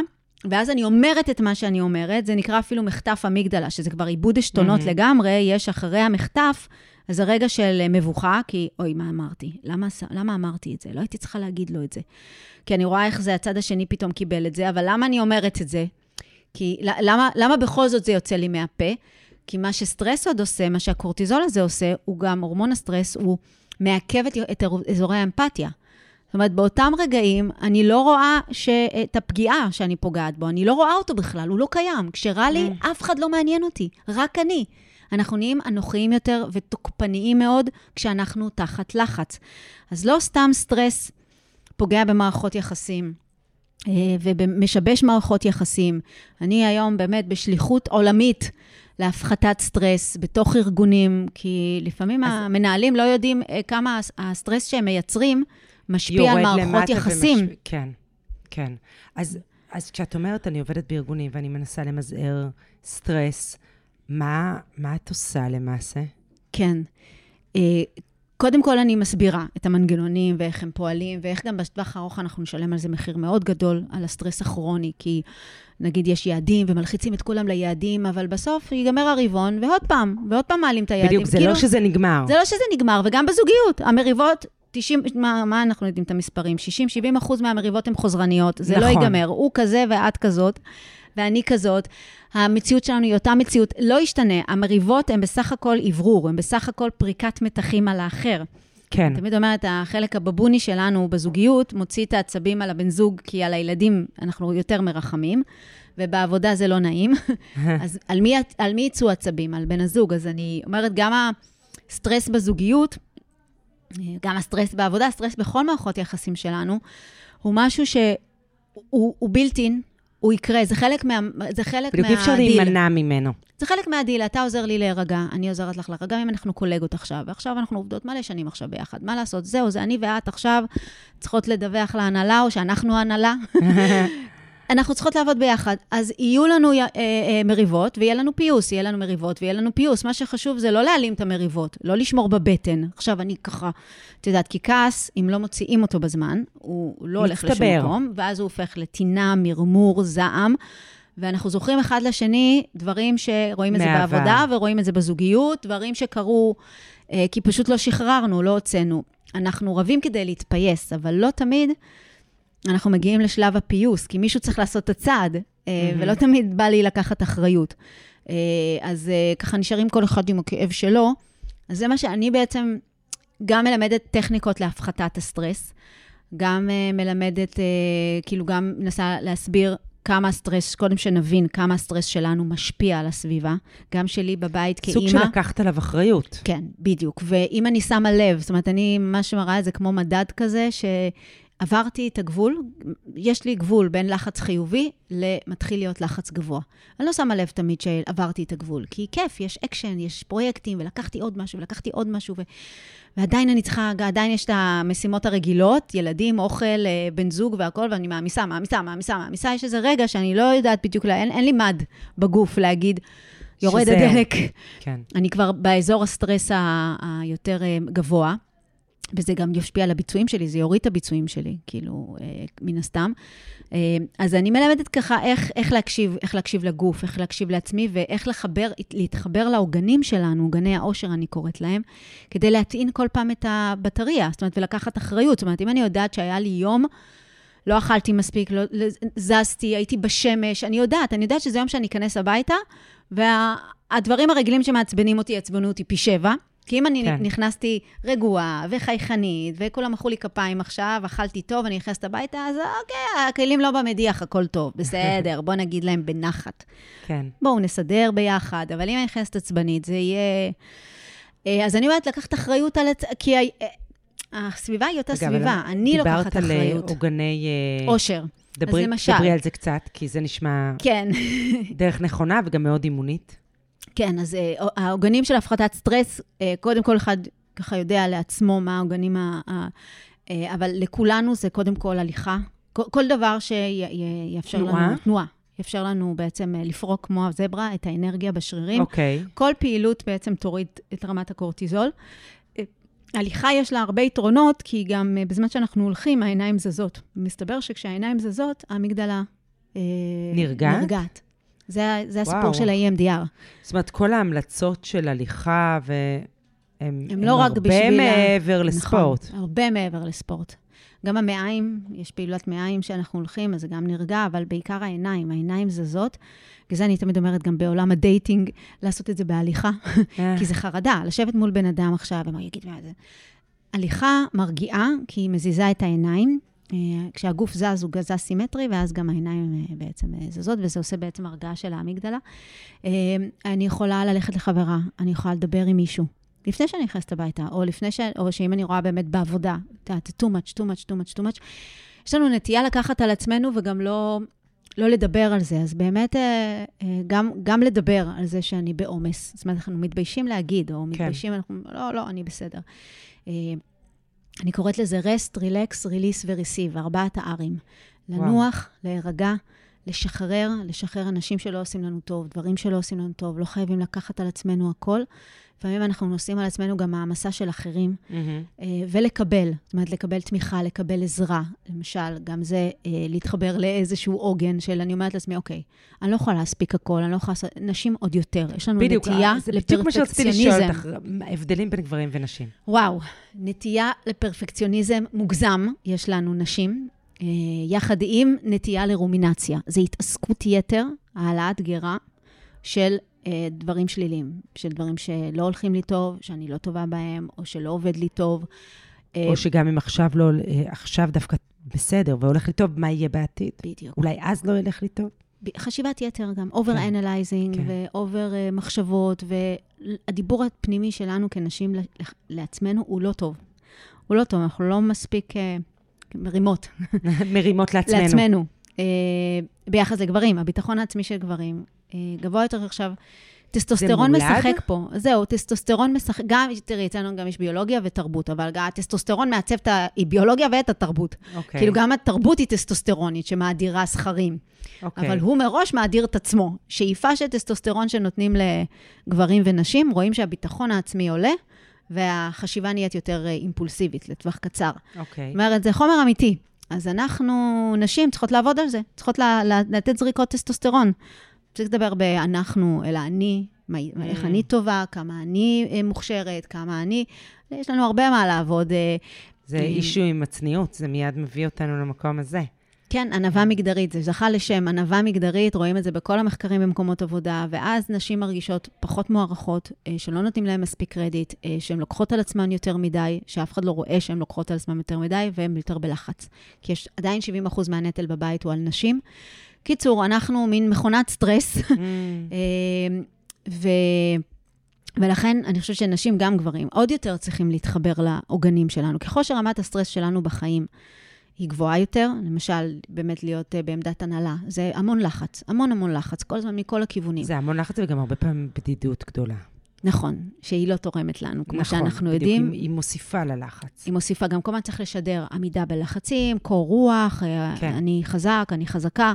ואז אני אומרת את מה שאני אומרת, זה נקרא אפילו מחטף אמיגדלה, שזה כבר עיבוד עשתונות מהמם. לגמרי, יש אחרי המחטף, אז זה רגע של אה, מבוכה, כי אוי, מה אמרתי? למה, למה אמרתי את זה? לא הייתי צריכה להגיד לו את זה. כי אני רואה איך זה הצד השני פתאום קיבל את זה, אבל למה אני אומרת את זה? כי למה, למה בכל זאת זה יוצא לי מהפה? כי מה שסטרס עוד עושה, מה שהקורטיזול הזה עושה, הוא גם, הורמון הסטרס, הוא מעכב את, את אזורי האמפתיה. זאת אומרת, באותם רגעים, אני לא רואה ש... את הפגיעה שאני פוגעת בו, אני לא רואה אותו בכלל, הוא לא קיים. כשרע לי, Mm. אף אחד לא מעניין אותי, רק אני. אנחנו נהיים אנוכיים יותר ותוקפניים מאוד כשאנחנו תחת לחץ. אז לא סתם סטרס פוגע במערכות יחסים. אה, ומשבש מערכות יחסים. אני היום באמת בשליחות עולמית להפחתת סטרס בתוך ארגונים, כי לפעמים אז- המנהלים לא יודעים אה, כמה הס- הסטרס שהם מייצרים משפיע על מערכות יחסים. ומשפיע- כן, כן. אז, אז כשאת אומרת, אני עובדת בארגונים ואני מנסה למזער סטרס, מה, מה את עושה למעשה? כן. אה, קודם כל אני מסבירה את המנגנונים ואיך הם פועלים, ואיך גם בטווח הארוך אנחנו נשלם על זה מחיר מאוד גדול, על הסטרס הכרוני, כי נגיד יש יעדים ומלחיצים את כולם ליעדים, אבל בסוף ייגמר הרבעון, ועוד פעם, ועוד פעם מעלים את היעדים. בדיוק, זה כאילו, לא שזה נגמר. זה לא שזה נגמר, וגם בזוגיות, המריבות, 90, מה, מה אנחנו יודעים את המספרים? 60-70 אחוז מהמריבות הן חוזרניות, זה לא נכון. ייגמר. הוא כזה ואת כזאת, ואני כזאת. המציאות שלנו היא אותה מציאות, לא ישתנה. המריבות הן בסך הכל אוורור, הן בסך הכל פריקת מתחים על האחר. כן, תמיד אומרת, החלק הבבוני שלנו בזוגיות מוציא את העצבים על הבן זוג, כי על הילדים אנחנו יותר מרחמים, ובעבודה זה לא נעים. אז על מי, על מי יצאו עצבים? על בן הזוג. אז אני אומרת, גם סטרס בזוגיות, גם הסטרס בעבודה, סטרס בכל מערכות יחסים שלנו, הוא משהו שהוא built-in, הוא יקרה, זה חלק, מה, זה חלק בדיוק, מהדיל. אי אפשר להימנע ממנו. זה חלק מהדיל, אתה עוזר לי להירגע, אני עוזרת לך להירגע, גם אם אנחנו קולגות עכשיו, ועכשיו אנחנו עובדות מלא שנים עכשיו ביחד. מה לעשות? זהו, זה אני ואת עכשיו צריכות לדווח להנהלה, או שאנחנו הנהלה. אנחנו צריכות לעבוד ביחד. אז יהיו לנו אה, אה, מריבות, ויהיה לנו פיוס, יהיה לנו מריבות, ויהיה לנו פיוס. מה שחשוב זה לא להעלים את המריבות, לא לשמור בבטן. עכשיו, אני ככה, את יודעת, כי כעס, אם לא מוציאים אותו בזמן, הוא לא הולך לשום מקום, ואז הוא הופך לטינה, מרמור, זעם. ואנחנו זוכרים אחד לשני דברים שרואים את זה בעבודה, ורואים את זה בזוגיות, דברים שקרו אה, כי פשוט לא שחררנו, לא הוצאנו. אנחנו רבים כדי להתפייס, אבל לא תמיד אנחנו מגיעים לשלב הפיוס, כי מישהו צריך לעשות את הצעד, mm-hmm. ולא תמיד בא לי לקחת אחריות. אה, אז אה, ככה נשארים כל אחד עם הכאב שלו. אז זה מה שאני בעצם גם מלמדת טכניקות להפחתת הסטרס, גם מלמדת, כאילו גם מנסה להסביר כמה הסטרס, קודם שנבין כמה הסטרס שלנו משפיע על הסביבה, גם שלי בבית כאימא. סוג של לקחת עליו אחריות. כן, בדיוק. ואם אני שמה לב, זאת אומרת, אני ממש מראה את זה כמו מדד כזה, שעברתי את הגבול, יש לי גבול בין לחץ חיובי למתחיל להיות לחץ גבוה. אני לא שמה לב תמיד שעברתי את הגבול, כי כיף, יש אקשן, יש פרויקטים, ולקחתי עוד משהו, ולקחתי עוד משהו, ו... ועדיין אני צריכה, עדיין יש את המשימות הרגילות, ילדים, אוכל, אה, בן זוג והכול, ואני מעמיסה, מעמיסה, מעמיסה, מעמיסה. יש איזה רגע שאני לא יודעת בדיוק, אין, אין לי מד בגוף להגיד, יורד שזה... הדלק. כן. אני כבר באזור הסטרס היותר אה, גבוה. וזה גם ישפיע על הביצועים שלי, זה יוריד את הביצועים שלי, כאילו, אה, מן הסתם. אה, אז אני מלמדת ככה איך, איך להקשיב, איך להקשיב לגוף, איך להקשיב לעצמי, ואיך לחבר, להתחבר לעוגנים שלנו, עוגני העושר, אני קוראת להם, כדי להטעין כל פעם את הבטריה, זאת אומרת, ולקחת אחריות. זאת אומרת, אם אני יודעת שהיה לי יום... לא אכלתי מספיק, לא, זזתי, הייתי בשמש, אני יודעת, אני יודעת שזה יום שאני אכנס הביתה, והדברים וה, הרגילים שמעצבנים אותי, יעצבנו אותי פי שבע, כי אם אני כן. נכנסתי רגועה וחייכנית, וכולם מחאו לי כפיים עכשיו, אכלתי טוב, אני נכנסת הביתה, אז אוקיי, הכלים לא במדיח, הכל טוב, בסדר, בואו נגיד להם בנחת. כן. בואו נסדר ביחד, אבל אם אני נכנסת עצבנית, זה יהיה... אה, אז אני אומרת, לקחת אחריות על... כי אה, הסביבה היא אותה סביבה, אני לוקחת אחריות. דיברת על עוגני... עושר. אה, דברי, דברי על זה קצת, כי זה נשמע... כן. דרך נכונה וגם מאוד אימונית. כן, אז uh, העוגנים של הפחתת סטרס, uh, קודם כל אחד ככה יודע לעצמו מה העוגנים ה... ה uh, אבל לכולנו זה קודם כל הליכה. כל, דבר שיאפשר. לנו... תנועה. יאפשר לנו בעצם לפרוק כמו הזברה את האנרגיה בשרירים. אוקיי. Okay. כל פעילות בעצם תוריד את רמת הקורטיזול. הליכה יש לה הרבה יתרונות, כי גם בזמן שאנחנו הולכים, העיניים זזות. מסתבר שכשהעיניים זזות, האמיגדלה נרגעת. נרגעת. זה, זה הסיפור של ה-EMDR. זאת אומרת, כל ההמלצות של הליכה, והם הם לא רק בשביל... הרבה מעבר ה... לספורט. נכון, הרבה מעבר לספורט. גם המעיים, יש פעילת מעיים שאנחנו הולכים, אז זה גם נרגע, אבל בעיקר העיניים, העיניים זזות. בגלל זה אני תמיד אומרת, גם בעולם ה dating, לעשות את זה בהליכה, אה. כי זה חרדה, לשבת מול בן אדם עכשיו, ומה יגיד מה זה. הליכה מרגיעה, כי היא מזיזה את העיניים, כשהגוף זז, הוא זז סימטרי, ואז גם העיניים אה, בעצם אה, זזות, וזה עושה בעצם הרגעה של האמיגדלה. אני יכולה ללכת לחברה, אני יכולה לדבר עם מישהו. לפני שאני נכנסת הביתה, או לפני ש... או שאם אני רואה באמת בעבודה, את יודעת, too much, too much, too much, too much, יש לנו נטייה לקחת על עצמנו וגם לא, לא לדבר על זה. אז באמת, גם, גם לדבר על זה שאני בעומס. זאת אומרת, אנחנו מתביישים להגיד, או כן. מתביישים, אנחנו, לא, לא, אני בסדר. אני קוראת לזה rest, relax, release ו-receive, ארבעת ה-R'ים. לנוח, להירגע, לשחרר, לשחרר אנשים שלא עושים לנו טוב, דברים שלא עושים לנו טוב, לא חייבים לקחת על עצמנו הכל. לפעמים אנחנו נושאים על עצמנו גם מעמסה של אחרים, mm-hmm. ולקבל, זאת אומרת, לקבל תמיכה, לקבל עזרה. למשל, גם זה אה, להתחבר לאיזשהו עוגן של, אני אומרת לעצמי, אוקיי, אני לא יכולה להספיק הכל, אני לא יכולה לעשות, נשים עוד יותר. יש לנו בדיוק, נטייה לפרפקציוניזם. בדיוק, זה בדיוק מה שרציתי לשאול אותך, הבדלים בין גברים ונשים. וואו, נטייה לפרפקציוניזם מוגזם, יש לנו נשים, אה, יחד עם נטייה לרומינציה. זה התעסקות יתר, העלאת גרה של אה, דברים שליליים, של דברים שלא הולכים לי טוב, שאני לא טובה בהם, או שלא עובד לי טוב. אה, או שגם אם עכשיו לא, אה, עכשיו דווקא בסדר והולך לי טוב, מה יהיה בעתיד? בדיוק. אולי אז לא ילך לי טוב? חשיבת יתר גם, over analyzing כן. ו over מחשבות, הדיבור הפנימי שלנו כנשים לעצמנו הוא לא טוב. הוא לא טוב, אנחנו לא מספיק אה, מרימות. מרימות לעצמנו. לעצמנו. אה, ביחס לגברים, הביטחון העצמי של גברים אה, גבוה יותר עכשיו. טסטוסטרון משחק פה. זהו, טסטוסטרון משחק, גם, תראי, אצלנו גם יש ביולוגיה ותרבות, אבל גם הטסטוסטרון מעצב את הביולוגיה ואת התרבות. אוקיי. כאילו, גם התרבות היא טסטוסטרונית, שמאדירה זכרים. אוקיי. אבל הוא מראש מאדיר את עצמו. שאיפה של טסטוסטרון שנותנים לגברים ונשים, רואים שהביטחון העצמי עולה, והחשיבה נהיית יותר אה, אימפולסיבית, לטווח קצר. אוקיי. זאת אומרת, זה חומר אמיתי. אז אנחנו, נשים, צריכות לעבוד על זה, צריכות לתת זריקות טסטוסטרון. צריך לדבר ב"אנחנו", אלא אני, מה, mm. איך אני טובה, כמה אני אה, מוכשרת, כמה אני... יש לנו הרבה מה לעבוד. אה, זה אישו עם הצניעות, זה מיד מביא אותנו למקום הזה. כן, ענווה מגדרית, זה זכה לשם ענווה מגדרית, רואים את זה בכל המחקרים במקומות עבודה, ואז נשים מרגישות פחות מוערכות, אה, שלא נותנים להן מספיק קרדיט, שהן לוקחות על עצמן יותר מדי, שאף אחד לא רואה שהן לוקחות על עצמן יותר מדי, והן יותר בלחץ. כי יש עדיין 70% מהנטל בבית הוא על נשים. קיצור, אנחנו מין מכונת סטרס, mm. ו... ולכן אני חושבת שנשים, גם גברים, עוד יותר צריכים להתחבר לעוגנים שלנו. ככל שרמת הסטרס שלנו בחיים היא גבוהה יותר, למשל, באמת להיות uh, בעמדת הנהלה, זה המון לחץ, המון המון לחץ, כל הזמן מכל הכיוונים. זה המון לחץ וגם הרבה פעמים בדידות גדולה. נכון, שהיא לא תורמת לנו, כמו נכון, שאנחנו בדיוק, יודעים. נכון, בדיוק, היא מוסיפה ללחץ. היא מוסיפה, גם כל הזמן צריך לשדר עמידה בלחצים, קור רוח, אה, כן. אני חזק, אני חזקה.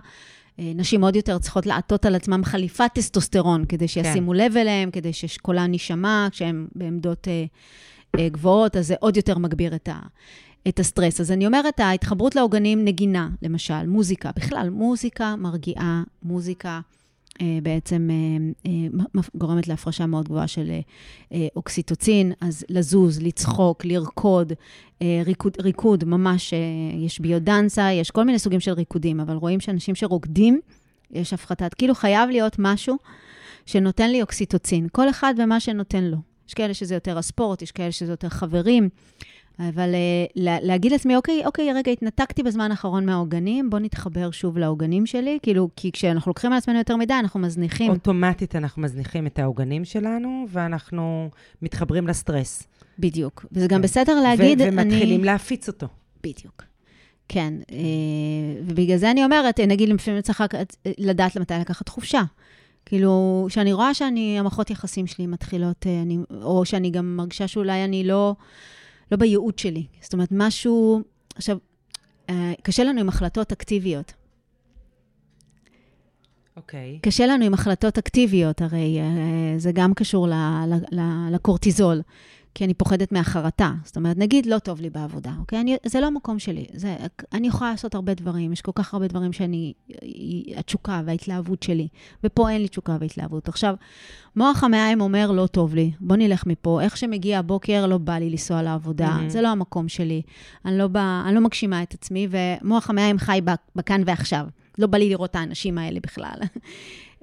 נשים עוד יותר צריכות לעטות על עצמם חליפת טסטוסטרון, כדי. שישימו כן. לב אליהם, כדי שקולן יישמע כשהן בעמדות אה, אה, גבוהות, אז זה עוד יותר מגביר את, ה, את הסטרס. אז אני אומרת, ההתחברות לעוגנים, נגינה, למשל, מוזיקה, בכלל, מוזיקה מרגיעה, מוזיקה בעצם אה, אה, גורמת להפרשה מאוד גבוהה של אוקסיטוצין, אז לזוז, לצחוק, לרקוד, ריקוד, ריקוד ממש, יש ביודנסה, יש כל מיני סוגים של ריקודים, אבל רואים שאנשים שרוקדים, יש הפחתת, כאילו חייב להיות משהו שנותן לי אוקסיטוצין, כל אחד ומה שנותן לו. יש כאלה שזה יותר הספורט, יש כאלה שזה יותר חברים. אבל uh, להגיד לעצמי, אוקיי, אוקיי, רגע, התנתקתי בזמן האחרון מהעוגנים, בוא נתחבר שוב לעוגנים שלי. כאילו, כי כשאנחנו לוקחים על עצמנו יותר מדי, אנחנו מזניחים. אוטומטית אנחנו מזניחים את העוגנים שלנו, ואנחנו מתחברים לסטרס. בדיוק. וזה גם כן. בסדר להגיד, ו- ומתחילים אני... להפיץ אותו. בדיוק. כן, uh, ובגלל זה אני אומרת, נגיד, לפעמים צריך לדעת למתי לקחת חופשה. כאילו, שאני רואה שאני, המערכות יחסים שלי מתחילות, אה, אני, או שאני גם מרגישה שאולי אני לא... לא בייעוד שלי. זאת אומרת, משהו... עכשיו, אה, קשה לנו עם החלטות אקטיביות. אוקיי. Okay. קשה לנו עם החלטות אקטיביות, הרי אה, זה גם קשור לקורטיזול. כי אני פוחדת מהחרטה. זאת אומרת, נגיד לא טוב לי בעבודה, אוקיי? אני, זה לא המקום שלי. זה, אני יכולה לעשות הרבה דברים, יש כל כך הרבה דברים שאני, התשוקה וההתלהבות שלי, ופה אין לי תשוקה והתלהבות. עכשיו, מוח המעיים אומר, לא טוב לי, בוא נלך מפה. איך שמגיע הבוקר, לא בא לי לנסוע לעבודה, mm-hmm. זה לא המקום שלי. אני לא, בא, אני לא מגשימה את עצמי, ומוח המעיים חי בכאן ועכשיו. לא בא לי לראות את האנשים האלה בכלל.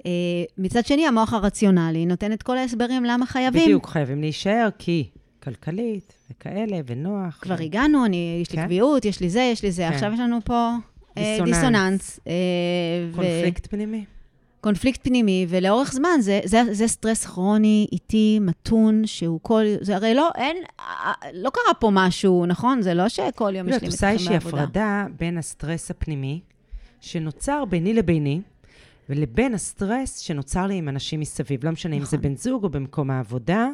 אה, מצד שני, המוח הרציונלי נותן את כל ההסברים למה חייבים. בדיוק, חייבים להישאר, כי כלכלית, וכאלה, ונוח. כבר ו... הגענו, אני, יש לי כן? קביעות, יש לי זה, יש לי זה. כן. עכשיו יש לנו פה דיסוננס. אה, דיסוננס אה, קונפליקט ו... פנימי. קונפליקט פנימי, ולאורך זמן זה, זה, זה סטרס כרוני, איטי, מתון, שהוא כל... זה הרי לא, אין, לא קרה פה משהו, נכון? זה לא שכל יום יש לי מתחם בעבודה. את עושה איזושהי הפרדה בין הסטרס הפנימי, שנוצר ביני לביני, ולבין הסטרס שנוצר לי עם אנשים מסביב. לא משנה נכון. אם זה נכון. בן זוג או במקום העבודה.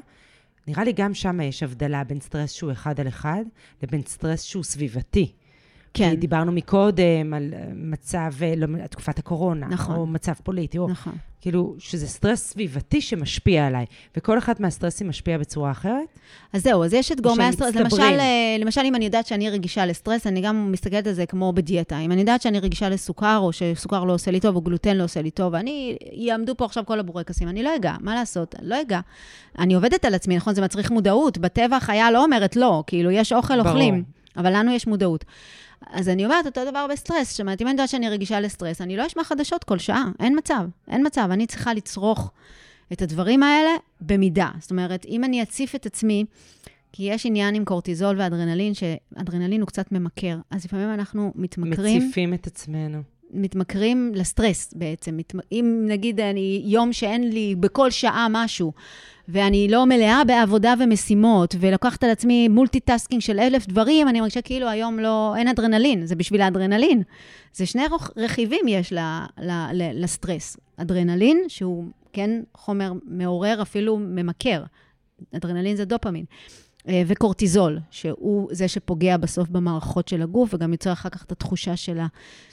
נראה לי גם שם יש הבדלה בין סטרס שהוא אחד על אחד, לבין סטרס שהוא סביבתי. כן. כי דיברנו מקודם על אה, מצב, אה, לא, תקופת הקורונה, נכון. או מצב פוליטי, או נכון. כאילו, שזה סטרס סביבתי שמשפיע עליי, וכל אחד מהסטרסים משפיע בצורה אחרת. אז זהו, אז יש את גורמי הסטרס. למשל, אה, למשל, אם אני יודעת שאני רגישה לסטרס, אני גם מסתכלת על זה כמו בדיאטה. אם אני יודעת שאני רגישה לסוכר, או שסוכר לא עושה לי טוב, או גלוטן לא עושה לי טוב, אני, יעמדו פה עכשיו כל הבורקסים, אני לא אגע, מה לעשות? לא אגע. אני עובדת על עצמי, נכון? זה מצריך מודעות. בטבע החיה לא אומרת לא, כאילו, יש אוכל, ברור. אוכלים, אבל לנו יש מודעות. אז אני אומרת אותו דבר בסטרס. זאת אומרת, אם אני יודעת שאני רגישה לסטרס, אני לא אשמע חדשות כל שעה, אין מצב, אין מצב. אני צריכה לצרוך את הדברים האלה במידה. זאת אומרת, אם אני אציף את עצמי, כי יש עניין עם קורטיזול ואדרנלין, שאדרנלין הוא קצת ממכר, אז לפעמים אנחנו מתמכרים. מציפים את עצמנו. מתמכרים לסטרס בעצם. אם נגיד אני יום שאין לי בכל שעה משהו, ואני לא מלאה בעבודה ומשימות, ולוקחת על עצמי מולטיטאסקינג של אלף דברים, אני מרגישה כאילו היום לא, אין אדרנלין, זה בשביל האדרנלין. זה שני רכיבים יש ל, ל, ל, לסטרס. אדרנלין, שהוא כן חומר מעורר, אפילו ממכר. אדרנלין זה דופמין. אה, וקורטיזול, שהוא זה שפוגע בסוף במערכות של הגוף, וגם יוצר אחר כך את התחושה של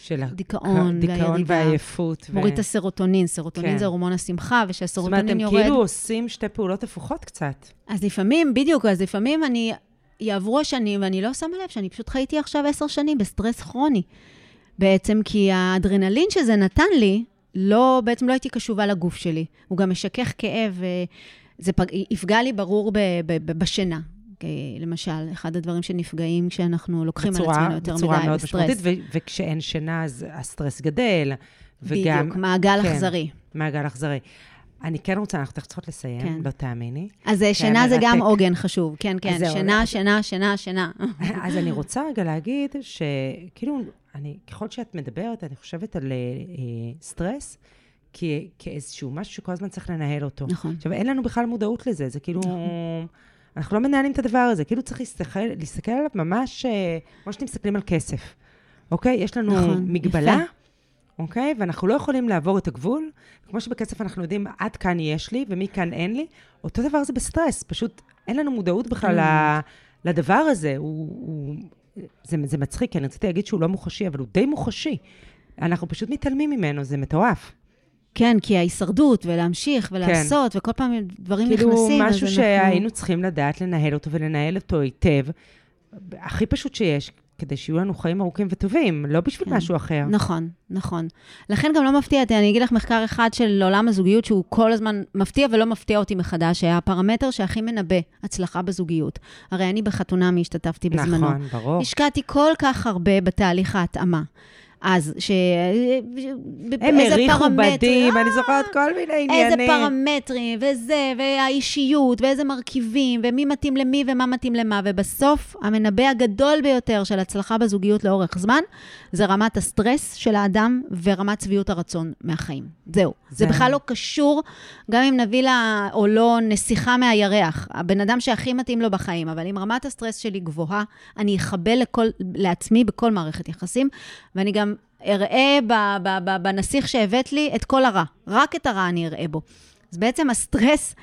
הדיכאון, דיכאון והעייפות. מוריד את הסרוטונין, סרוטונין כן. זה הורמון השמחה, ושהסרוטונין יורד... זאת אומרת, הם כאילו עושים שתי פעולות הפוכות קצת. אז לפעמים, בדיוק, אז לפעמים אני, יעברו השנים, ואני לא שמה לב שאני פשוט חייתי עכשיו עשר שנים בסטרס כרוני. בעצם כי האדרנלין שזה נתן לי, לא, בעצם לא הייתי קשובה לגוף שלי. הוא גם משכך כאב, זה פג, יפגע לי ברור ב, ב, ב, בשינה. למשל, אחד הדברים שנפגעים כשאנחנו לוקחים בצורה, על עצמנו יותר מדי בסטרס. בצורה מאוד משמעותית, וכשאין שינה, אז הסטרס גדל. וגם... בדיוק, מעגל כן, אכזרי. מעגל אכזרי. אני כן רוצה, אנחנו תכף צריכות לסיים, כן. לא תאמיני. אז כן, שינה זה גם עוגן חשוב, כן, כן, שינה, שינה, שינה, שינה. אז אני רוצה רגע להגיד שכאילו, אני, ככל שאת מדברת, אני חושבת על אה, סטרס, כי, כאיזשהו משהו שכל הזמן צריך לנהל אותו. נכון. עכשיו, אין לנו בכלל מודעות לזה, זה כאילו... נכון. אנחנו לא מנהלים את הדבר הזה, כאילו צריך להסתכל, להסתכל עליו ממש אה, כמו שאתם מסתכלים על כסף, אוקיי? יש לנו נכון, מגבלה, יפה. אוקיי? ואנחנו לא יכולים לעבור את הגבול. כמו שבכסף אנחנו יודעים, עד כאן יש לי ומכאן אין לי, אותו דבר זה בסטרס, פשוט אין לנו מודעות בכלל mm. לדבר הזה. הוא, הוא, זה, זה מצחיק, כי אני רציתי להגיד שהוא לא מוחשי, אבל הוא די מוחשי. אנחנו פשוט מתעלמים ממנו, זה מטורף. כן, כי ההישרדות, ולהמשיך, ולעשות, כן. וכל פעם דברים כאילו נכנסים. כאילו, משהו שהיינו אנחנו... צריכים לדעת לנהל אותו ולנהל אותו היטב, הכי פשוט שיש, כדי שיהיו לנו חיים ארוכים וטובים, לא בשביל כן. משהו אחר. נכון, נכון. לכן גם לא מפתיע אותי, אני אגיד לך מחקר אחד של עולם הזוגיות, שהוא כל הזמן מפתיע ולא מפתיע אותי מחדש, היה הפרמטר שהכי מנבא הצלחה בזוגיות. הרי אני בחתונה מי השתתפתי בזמנו. נכון, ברור. השקעתי כל כך הרבה בתהליך ההתאמה. אז ש... הם הריחו בדים, אני זוכרת כל מיני עניינים. איזה פרמטרים, וזה, והאישיות, ואיזה מרכיבים, ומי מתאים למי ומה מתאים למה. ובסוף, המנבא הגדול ביותר של הצלחה בזוגיות לאורך זמן, זה רמת הסטרס של האדם ורמת שביעות הרצון מהחיים. זהו. זה, זה בכלל לא קשור, גם אם נביא לה או לו נסיך מהירח. הבן אדם שהכי מתאים לו בחיים, אבל אם רמת הסטרס שלי גבוהה, אני אכבה לכל, לעצמי בכל מערכת יחסים, ואני גם אראה בנסיך שהבאת לי את כל הרע. רק את הרע אני אראה בו. אז בעצם הסטרס...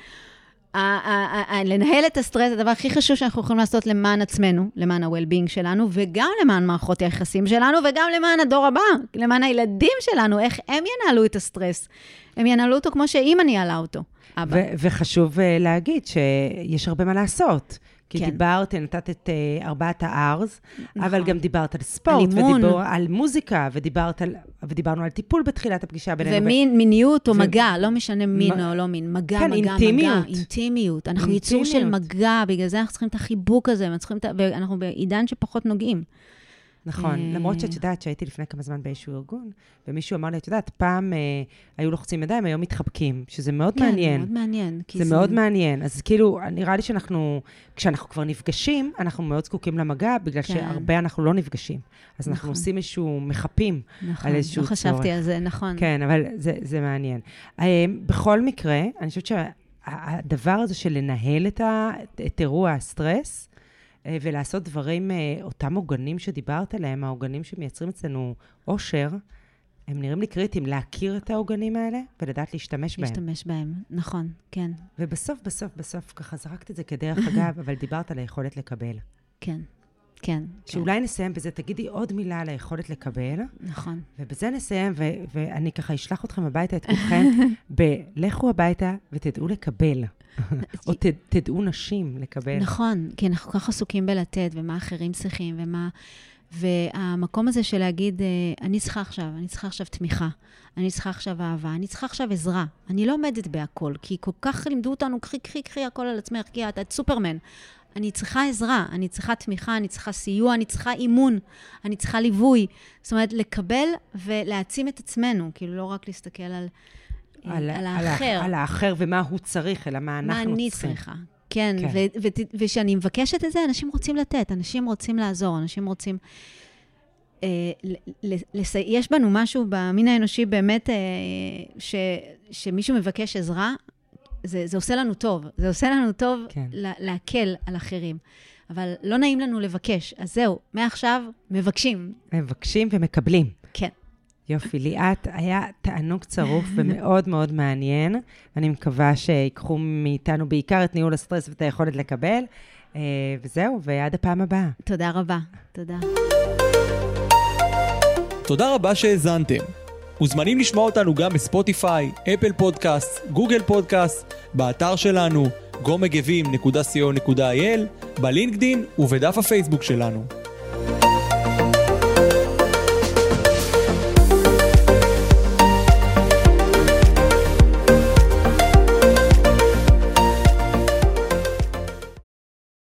לנהל את הסטרס, הדבר הכי חשוב שאנחנו יכולים לעשות למען עצמנו, למען ה-well-being שלנו, וגם למען מערכות היחסים שלנו, וגם למען הדור הבא, למען הילדים שלנו, איך הם ינהלו את הסטרס. הם ינהלו אותו כמו שאימא ניהלה אותו. וחשוב אה, להגיד שיש הרבה מה לעשות. כי כן. דיברת, נתת את uh, ארבעת הארז, נכון. אבל גם דיברת על ספורט, על אימון. ודיבר, על מוזיקה, ודיברת על, ודיברנו על טיפול בתחילת הפגישה בינינו. ומיניות ו... או מגע, לא משנה מין מ... או לא מין, מגע, כן, מגע, אינטימיות. מגע, אינטימיות. אנחנו אינטימיות. יצור של מגע, בגלל זה אנחנו צריכים את החיבוק הזה, ואנחנו בעידן שפחות נוגעים. נכון, אה, למרות שאת יודעת שהייתי לפני כמה זמן באיזשהו ארגון, ומישהו אמר לי, את יודעת, פעם אה, היו לוחצים ידיים, היום מתחבקים, שזה מאוד כן, מעניין. כן, מאוד מעניין. זה, זה מאוד מעניין. אז כאילו, נראה לי שאנחנו, כשאנחנו כבר נפגשים, אנחנו מאוד זקוקים למגע, בגלל כן. שהרבה אנחנו לא נפגשים. אז נכון. אנחנו עושים איזשהו, מחפים נכון, על איזשהו צורך. נכון, לא חשבתי על זה, נכון. כן, אבל זה, זה מעניין. אה, בכל מקרה, אני חושבת שהדבר הזה של לנהל את, ה, את אירוע הסטרס, ולעשות דברים, אה, אותם עוגנים שדיברת עליהם, העוגנים שמייצרים אצלנו אושר, הם נראים לי קריטיים, להכיר את העוגנים האלה ולדעת להשתמש בהם. להשתמש בהם, נכון, כן. ובסוף, בסוף, בסוף, ככה זרקת את זה כדרך אגב, אבל דיברת על היכולת לקבל. כן, כן. שאולי כן. נסיים בזה, תגידי עוד מילה על היכולת לקבל. נכון. ובזה נסיים, ו- ואני ככה אשלח אתכם הביתה, את כולכם, בלכו הביתה ותדעו לקבל. או ת, תדעו נשים לקבל. נכון, כי אנחנו כל כך עסוקים בלתת, ומה אחרים צריכים, ומה... והמקום הזה של להגיד, אה, אני צריכה עכשיו, אני צריכה עכשיו תמיכה, אני צריכה עכשיו אהבה, אני צריכה עכשיו עזרה. אני לא עומדת בהכל, כי כל כך לימדו אותנו, קחי, קחי, קחי הכל על עצמך, כי את, את סופרמן. אני צריכה עזרה, אני צריכה תמיכה, אני צריכה סיוע, אני צריכה אימון, אני צריכה ליווי. זאת אומרת, לקבל ולהעצים את עצמנו, כאילו לא רק להסתכל על... על, על האחר. על, האחר ומה הוא צריך, אלא מה אנחנו צריכים. מה אני צריכה. כן, כן. וכשאני מבקשת את זה, אנשים רוצים לתת, אנשים רוצים לעזור, אנשים רוצים... אה, יש בנו משהו במין האנושי באמת, אה, ש, שמישהו מבקש עזרה, זה, זה עושה לנו טוב. זה עושה לנו טוב כן. להקל על אחרים. אבל לא נעים לנו לבקש. אז זהו, מעכשיו מבקשים. מבקשים ומקבלים. כן. יופי, ליאת, היה תענוג צרוף ומאוד מאוד מעניין. אני מקווה שיקחו מאיתנו בעיקר את ניהול הסטרס ואת היכולת לקבל. אה, וזהו, ועד הפעם הבאה. תודה רבה. תודה. תודה רבה שהאזנתם. מוזמנים לשמוע אותנו גם בספוטיפיי, אפל פודקאסט, גוגל פודקאסט, באתר שלנו, gomegevim.co.il, בלינקדין ובדף הפייסבוק שלנו.